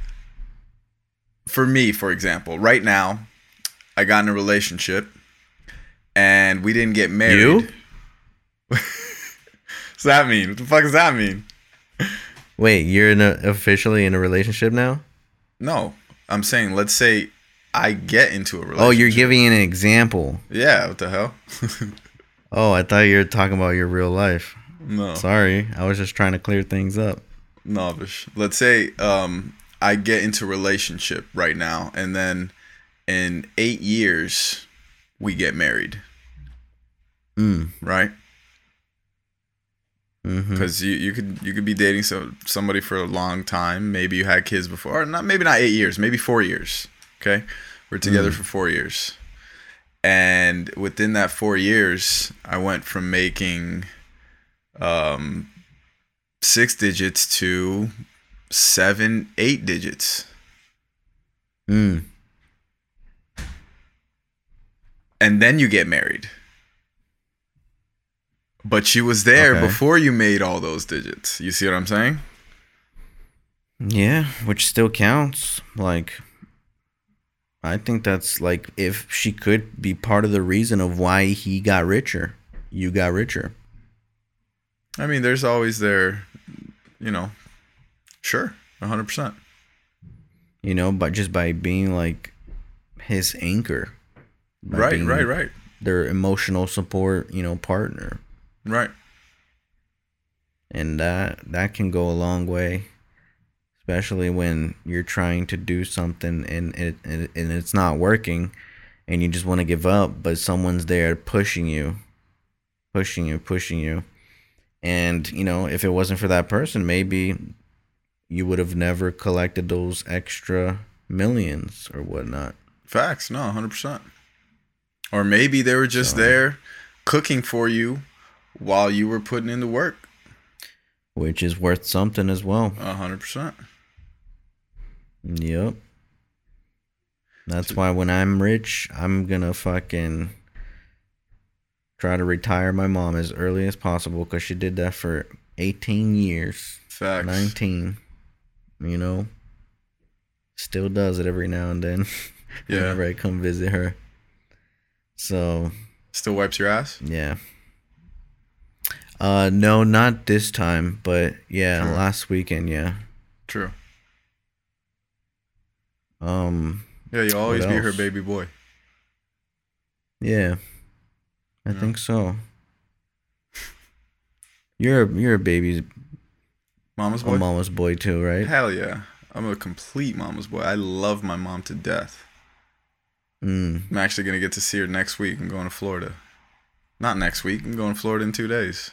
Speaker 2: for me, for example, right now, I got in a relationship and we didn't get married.
Speaker 1: You? [laughs]
Speaker 2: What's that mean? What the fuck does that mean?
Speaker 1: Wait, you're in a, officially in a relationship now?
Speaker 2: No, I'm saying let's say I get into a relationship.
Speaker 1: Oh, you're giving an example.
Speaker 2: Yeah, what the hell? [laughs]
Speaker 1: Oh, I thought you were talking about your real life.
Speaker 2: no,
Speaker 1: Sorry, I was just trying to clear things up.
Speaker 2: no. Let's say um I get into a relationship right now, and then in eight years we get married,
Speaker 1: Mm.
Speaker 2: right? Because you, you could you could be dating so, somebody for a long time. Maybe you had kids before, or not. Maybe not eight years. Maybe four years. Okay, we're together for four years, and within that four years, I went from making um six digits to seven, eight digits,
Speaker 1: Mm.
Speaker 2: And then you get married. But she was there
Speaker 1: Okay.
Speaker 2: before you made all those digits. You see what I'm saying?
Speaker 1: Yeah, which still counts. Like, I think that's like if she could be part of the reason of why he got richer, you got richer.
Speaker 2: I mean, there's always there, you know, sure, 100%.
Speaker 1: You know, but just by being like his anchor,
Speaker 2: Right, right, right,
Speaker 1: Their emotional support, you know, partner.
Speaker 2: right.
Speaker 1: and that that can go a long way especially when you're trying to do something and it and and it's not working and you just want to give up but someone's there pushing you pushing you pushing you and you know if it wasn't for that person maybe you would have never collected those extra millions or whatnot
Speaker 2: Facts, no, 100%. Or maybe they were just
Speaker 1: So-
Speaker 2: there cooking for you while you were putting in the work.
Speaker 1: which is worth something as well A
Speaker 2: 100%.
Speaker 1: Yep. That's why when I'm rich, I'm gonna fucking try to retire my mom as early as possible because she did that for 18 years,
Speaker 2: Facts.
Speaker 1: 19. You know, still does it every now and then. [laughs]
Speaker 2: Yeah.
Speaker 1: Whenever I come visit her. So
Speaker 2: Still wipes your ass?
Speaker 1: yeah. Uh, no, not this time, but yeah,
Speaker 2: Sure.
Speaker 1: last weekend, yeah.
Speaker 2: True.
Speaker 1: Um,
Speaker 2: Yeah, you'll always be her baby boy.
Speaker 1: Yeah, I
Speaker 2: Yeah.
Speaker 1: think so. You're a, you're a baby's
Speaker 2: Mama's boy.
Speaker 1: mama's boy too, right?
Speaker 2: Hell yeah. I'm a complete mama's boy. I love my mom to death.
Speaker 1: Mm.
Speaker 2: I'm actually gonna get to see her next week. I'm going to Florida. Not next week. I'm going to Florida in two days.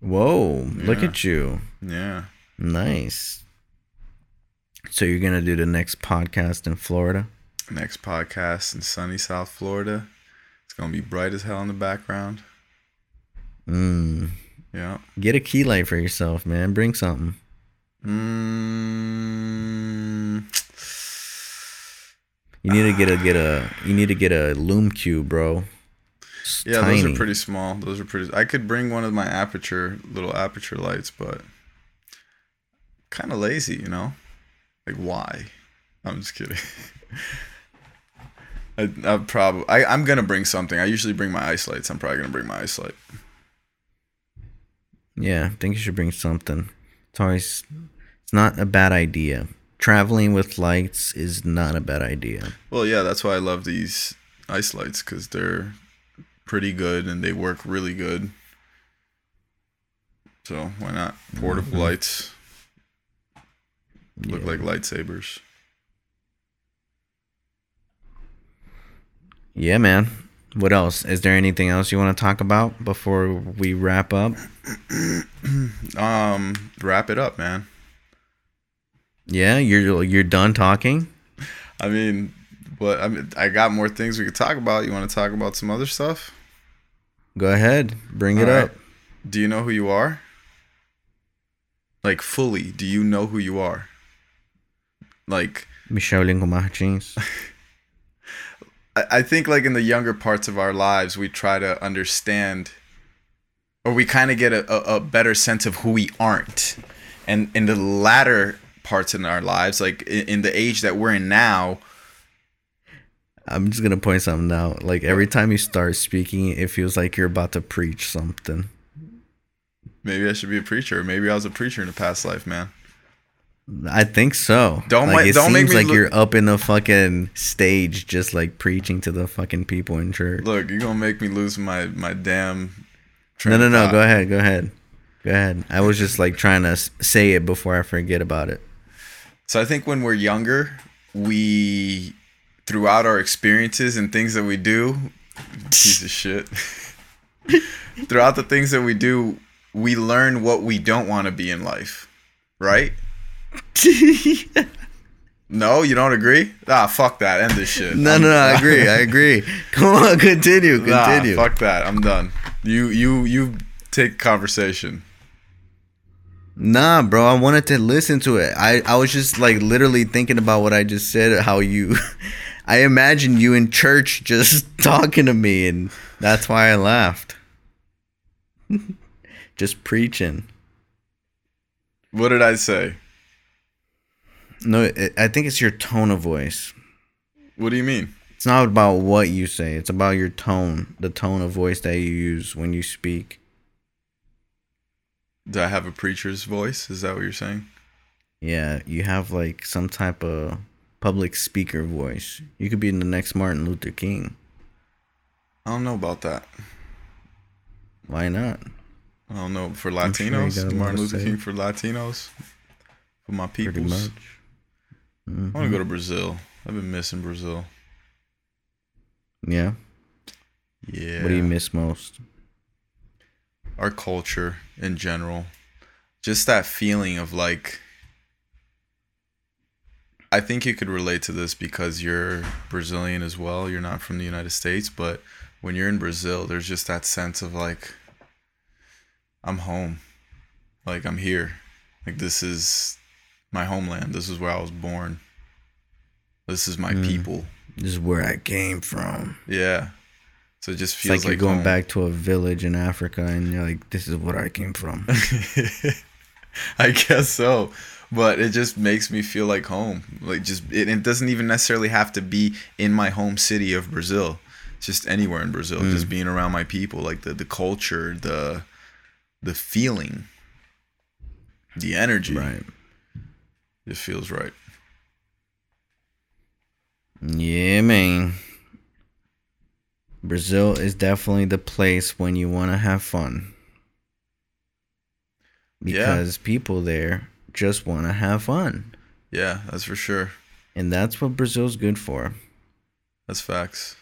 Speaker 1: Whoa! Look at you.
Speaker 2: Yeah.
Speaker 1: Nice. So you're gonna do the next podcast in Florida?
Speaker 2: Next podcast in sunny South Florida. It's gonna be bright as hell in the background.
Speaker 1: Mm.
Speaker 2: Yeah.
Speaker 1: Get a key light for yourself, man. Bring something.
Speaker 2: Mm,
Speaker 1: You need to get a get a you need to get a Lume Cube, bro. It's
Speaker 2: yeah, those are pretty small. Those are pretty. I could bring one of my Aputure little Aputure lights, but kind of lazy, you know. Like why? I'm just kidding. [laughs] I, I probably I, I'm gonna bring something. I usually bring my ice lights. I'm probably gonna bring my ice light.
Speaker 1: Yeah, I think you should bring something. It's always it's not a bad idea. Traveling with lights is not a bad idea.
Speaker 2: Well, yeah, that's why I love these ice lights because they're pretty good and they work really good. So why not portable
Speaker 1: Mhm.
Speaker 2: lights? Look
Speaker 1: Yeah.
Speaker 2: like lightsabers.
Speaker 1: Yeah, man. What else? Is there anything else you want to talk about before we wrap up? [clears throat]
Speaker 2: Um, wrap it up, man.
Speaker 1: Yeah, you're you're done talking.
Speaker 2: I mean, but I mean, I got more things we could talk about. You want to talk about some other stuff?
Speaker 1: Go ahead, bring it
Speaker 2: All right.
Speaker 1: up.
Speaker 2: Do you know who you are? Like fully, do you know who you are? Like
Speaker 1: Michelle Linkomachins. [laughs]
Speaker 2: I I think like in the younger parts of our lives, we try to understand, or we kind of get a, a, a better sense of who we aren't, and in the latter parts in our lives, like in, in the age that we're in now,
Speaker 1: I'm just gonna point something out. Like every time you start speaking, it feels like you're about to preach something.
Speaker 2: maybe I should be a preacher. Maybe I was a preacher in a past life, man.
Speaker 1: I think so.
Speaker 2: Don't
Speaker 1: like,
Speaker 2: ma-
Speaker 1: it
Speaker 2: don't make
Speaker 1: seems
Speaker 2: me
Speaker 1: like
Speaker 2: look-
Speaker 1: you're up in the fucking stage, just like preaching to the fucking people in church.
Speaker 2: Look, you're gonna make me lose my my damn.
Speaker 1: no, no, no. Go ahead. Go ahead. Go ahead. I was just like trying to say it before I forget about it.
Speaker 2: So I think when we're younger, we throughout our experiences and things that we do, piece of shit. [laughs] throughout the things that we do, we learn what we don't want to be in life. Right? [laughs] No, you don't agree? Ah, fuck that. End this shit.
Speaker 1: No,
Speaker 2: I'm-
Speaker 1: no, no. I agree. I agree. [laughs] Come on, continue.
Speaker 2: Nah,
Speaker 1: Continue.
Speaker 2: fuck that. I'm done. You you you take conversation.
Speaker 1: Nah, bro. I wanted to listen to it. I, I was just like literally thinking about what I just said. How you, [laughs] I imagine you in church just [laughs] talking to me, and that's why I laughed. [laughs] just preaching.
Speaker 2: What did I say?
Speaker 1: No, it, I think it's your tone of voice.
Speaker 2: What do you mean?
Speaker 1: It's not about what you say. It's about your tone, the tone of voice that you use when you speak.
Speaker 2: Do I have a preacher's voice? Is that what you're saying?
Speaker 1: Yeah, you have like some type of public speaker voice. You could be the next Martin Luther King.
Speaker 2: I don't know about that.
Speaker 1: Why not?
Speaker 2: I don't know for
Speaker 1: sure
Speaker 2: Latinos.
Speaker 1: lot
Speaker 2: Martin Luther. King for Latinos. For my peoples.
Speaker 1: much.
Speaker 2: I want to go to mm-hmm. Brazil. I've been missing Brazil.
Speaker 1: Yeah.
Speaker 2: Yeah.
Speaker 1: What do you miss most?
Speaker 2: Our culture in general. Just that feeling of like. I think you could relate to this because you're Brazilian as well. You're not from the United States, but when you're in Brazil, there's just that sense of like, I'm home. Like, I'm here. Like, this is my homeland. This is where I was born. This is my
Speaker 1: Mm.
Speaker 2: people.
Speaker 1: This is where I came from.
Speaker 2: Yeah. So it just
Speaker 1: It's
Speaker 2: feels
Speaker 1: like you're going
Speaker 2: home.
Speaker 1: back to a village in Africa and you're like, this is where I came from. [laughs]
Speaker 2: I guess so. But it just makes me feel like home. Like just it, it doesn't even necessarily have to be in my home city of Brazil. It's just anywhere in Brazil.
Speaker 1: Mm.
Speaker 2: Just being around my people, like the the culture, the the feeling, the energy.
Speaker 1: right.
Speaker 2: It feels right.
Speaker 1: Yeah, man. Brazil is definitely the place when you want to have fun.
Speaker 2: Yeah.
Speaker 1: Because people there just want to have fun.
Speaker 2: Yeah, that's for sure.
Speaker 1: And that's what Brazil's good for.
Speaker 2: That's facts.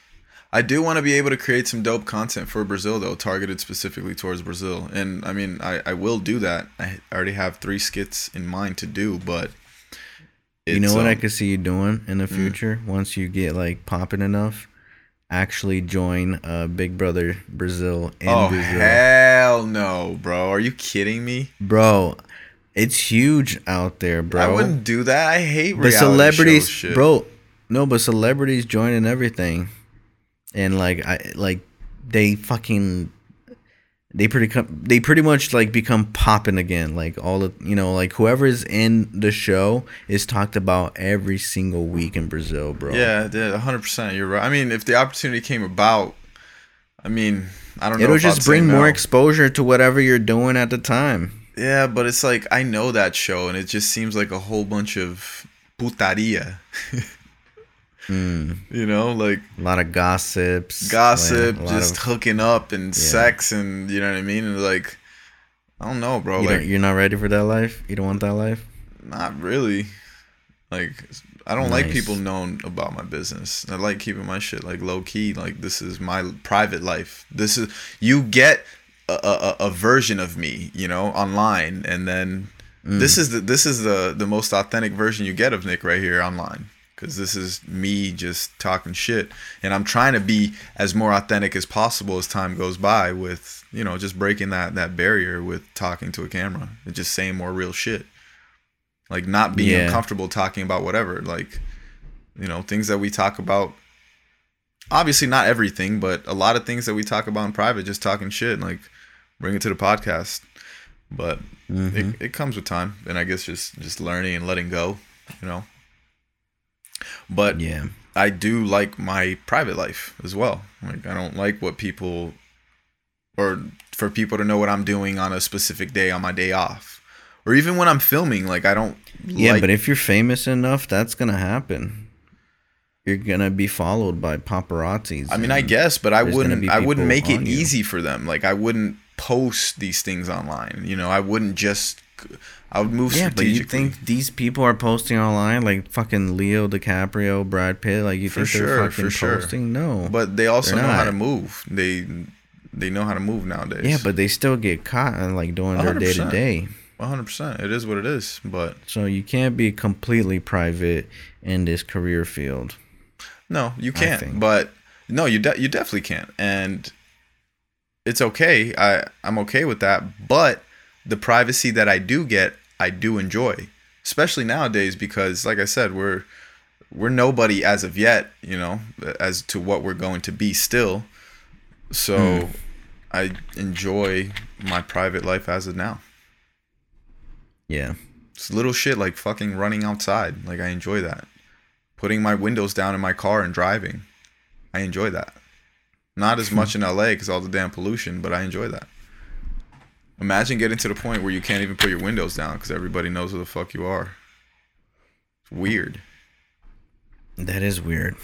Speaker 2: I do want to be able to create some dope content for Brazil though, targeted specifically towards Brazil. And I mean, I, I will do that. I already have three skits in mind to do, but
Speaker 1: you know what
Speaker 2: um,
Speaker 1: I could see you doing in the future once you get like popping enough? Actually join uh, Big Brother Brazil in
Speaker 2: Oh
Speaker 1: Brazil.
Speaker 2: hell no, bro! Are you kidding me?
Speaker 1: Bro, it's huge out there, bro.
Speaker 2: I wouldn't do that. I hate
Speaker 1: but celebrities, bro. No, but celebrities joining everything, and like I like they fucking they pretty com- they pretty much like become popping again. Like all of you know, like whoever is in the show is talked about every single week in Brazil, bro.
Speaker 2: Yeah, yeah, hundred percent. You're right. I mean, if the opportunity came about, I mean, I don't know.
Speaker 1: it'll just bring more
Speaker 2: no.
Speaker 1: exposure to whatever you're doing at the time.
Speaker 2: Yeah, but it's like I know that show, and it just seems like a whole bunch of putaria. [laughs]
Speaker 1: Mm,
Speaker 2: You know, like
Speaker 1: a lot of gossips,
Speaker 2: gossip,
Speaker 1: like,
Speaker 2: just
Speaker 1: of-
Speaker 2: hooking up and sex, and you know what I mean. And like, I don't know, bro.
Speaker 1: You
Speaker 2: like,
Speaker 1: you're not ready for that life. You don't want that life.
Speaker 2: not really. Like, I don't like people knowing about my business. I like keeping my shit like low key. Like, this is my private life. This is you get a, a, a version of me, you know, online, and then
Speaker 1: Mm.
Speaker 2: this is the this is the the most authentic version you get of Nick right here online. Because this is me just talking shit, and I'm trying to be as more authentic as possible as time goes by. With you know, just breaking that that barrier with talking to a camera and just saying more real shit like not being
Speaker 1: Yeah.
Speaker 2: uncomfortable talking about whatever like you know things that we talk about obviously not everything but a lot of things that we talk about in private just talking shit like bring it to the podcast but
Speaker 1: Mhm.
Speaker 2: it, it comes with time and i guess just just learning and letting go you know but
Speaker 1: Yeah.
Speaker 2: I do like my private life as well. Like I don't like what people or for people to know what I'm doing on a specific day on my day off. Or even when I'm filming, like I don't
Speaker 1: Yeah,
Speaker 2: like
Speaker 1: but if you're famous enough, that's gonna happen. You're gonna be followed by paparazzis.
Speaker 2: I mean I guess, but I wouldn't I wouldn't make it
Speaker 1: you.
Speaker 2: easy for them. Like I wouldn't post these things online. You know, I wouldn't just I would move
Speaker 1: Yeah, but you think these people are posting online like fucking Leo DiCaprio, Brad Pitt? Like you
Speaker 2: For
Speaker 1: think
Speaker 2: sure,
Speaker 1: they're
Speaker 2: for
Speaker 1: fucking
Speaker 2: sure.
Speaker 1: posting? No.
Speaker 2: but they also know how to move. They they know how to move nowadays.
Speaker 1: yeah, but they still get caught and like doing their day to day.
Speaker 2: 100%. It is what it is, but
Speaker 1: So you can't be completely private in this career field.
Speaker 2: No, you can't. But no, you de- you definitely can't, and it's okay. I I'm okay with that. But the privacy that I do get, I do enjoy, especially nowadays because, like I said, we're we're nobody as of yet. You know, as to what we're going to be still. So hmm. I enjoy my private life as of now.
Speaker 1: Yeah.
Speaker 2: It's little shit like fucking running outside. Like I enjoy that. Putting my windows down in my car and driving. I enjoy that. Not as much in LA because all the damn pollution, but I enjoy that. Imagine getting to the point where you can't even put your windows down because everybody knows who the fuck you are. It's weird.
Speaker 1: That is weird.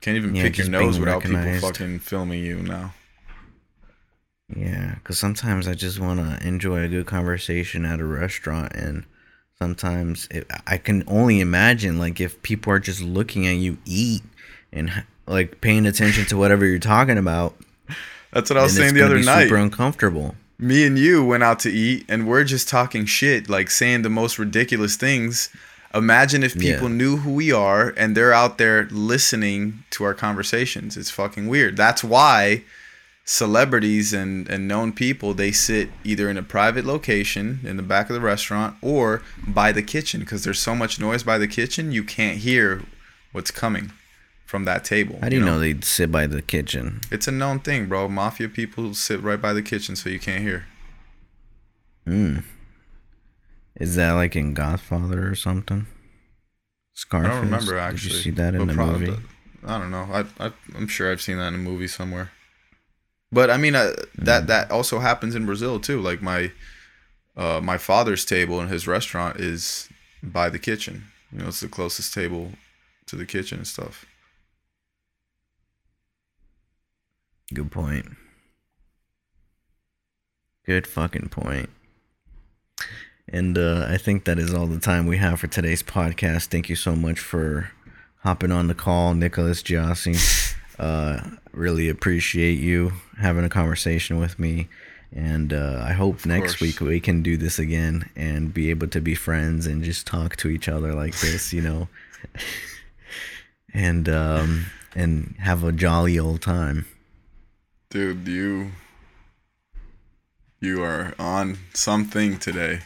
Speaker 2: Can't even
Speaker 1: Yeah,
Speaker 2: pick your nose without people fucking filming you now.
Speaker 1: Yeah, because sometimes I just want to enjoy a good conversation at a restaurant, and sometimes it, I can only imagine like if people are just looking at you eat and like paying attention to whatever you're talking about.
Speaker 2: That's what I was saying the other night.
Speaker 1: Super uncomfortable.
Speaker 2: Me and you went out to eat and we're just talking shit, like saying the most ridiculous things. Imagine if people
Speaker 1: Yeah.
Speaker 2: knew who we are and they're out there listening to our conversations. It's fucking weird. That's why celebrities and, and known people they sit either in a private location in the back of the restaurant or by the kitchen because there's so much noise by the kitchen you can't hear what's coming from that table.
Speaker 1: How do you know they'd sit by the kitchen?
Speaker 2: It's a known thing, bro. Mafia people sit right by the kitchen so you can't hear.
Speaker 1: Hmm. Is that like in Godfather or something? Scarface.
Speaker 2: I don't remember actually.
Speaker 1: Did you see that in the movie?
Speaker 2: I don't know. I, I I'm sure I've seen that in a movie somewhere. But I mean, uh,
Speaker 1: Hmm.
Speaker 2: that that also happens in Brazil too. Like my uh, my father's table in his restaurant is by the kitchen. You know, it's the closest table to the kitchen and stuff.
Speaker 1: Good point. Good fucking point. And uh, I think that is all the time we have for today's podcast. Thank you so much for hopping on the call, Nicholas Giassi. [laughs] Uh, really appreciate you having a conversation with me. And uh, I hope next
Speaker 2: course.
Speaker 1: week we can do this again and be able to be friends and just talk to each other like this, you know, [laughs] and um, and have a jolly old time.
Speaker 2: Dude, you you are on something today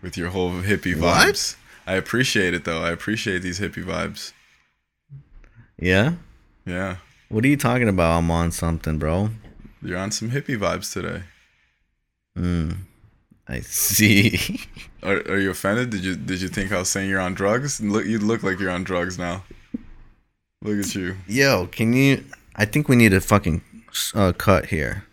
Speaker 2: with your whole hippie
Speaker 1: What?
Speaker 2: vibes. I appreciate it though. I appreciate these hippie vibes.
Speaker 1: Yeah.
Speaker 2: Yeah.
Speaker 1: What are you talking about? I'm on something, bro.
Speaker 2: You're on some hippie vibes today.
Speaker 1: Mm, I see. [laughs]
Speaker 2: Are, are you offended? Did you did you think I was saying you're on drugs? Look, you look like you're on drugs now. Look at you.
Speaker 1: Yo, can you? I think we need a fucking uh, cut here.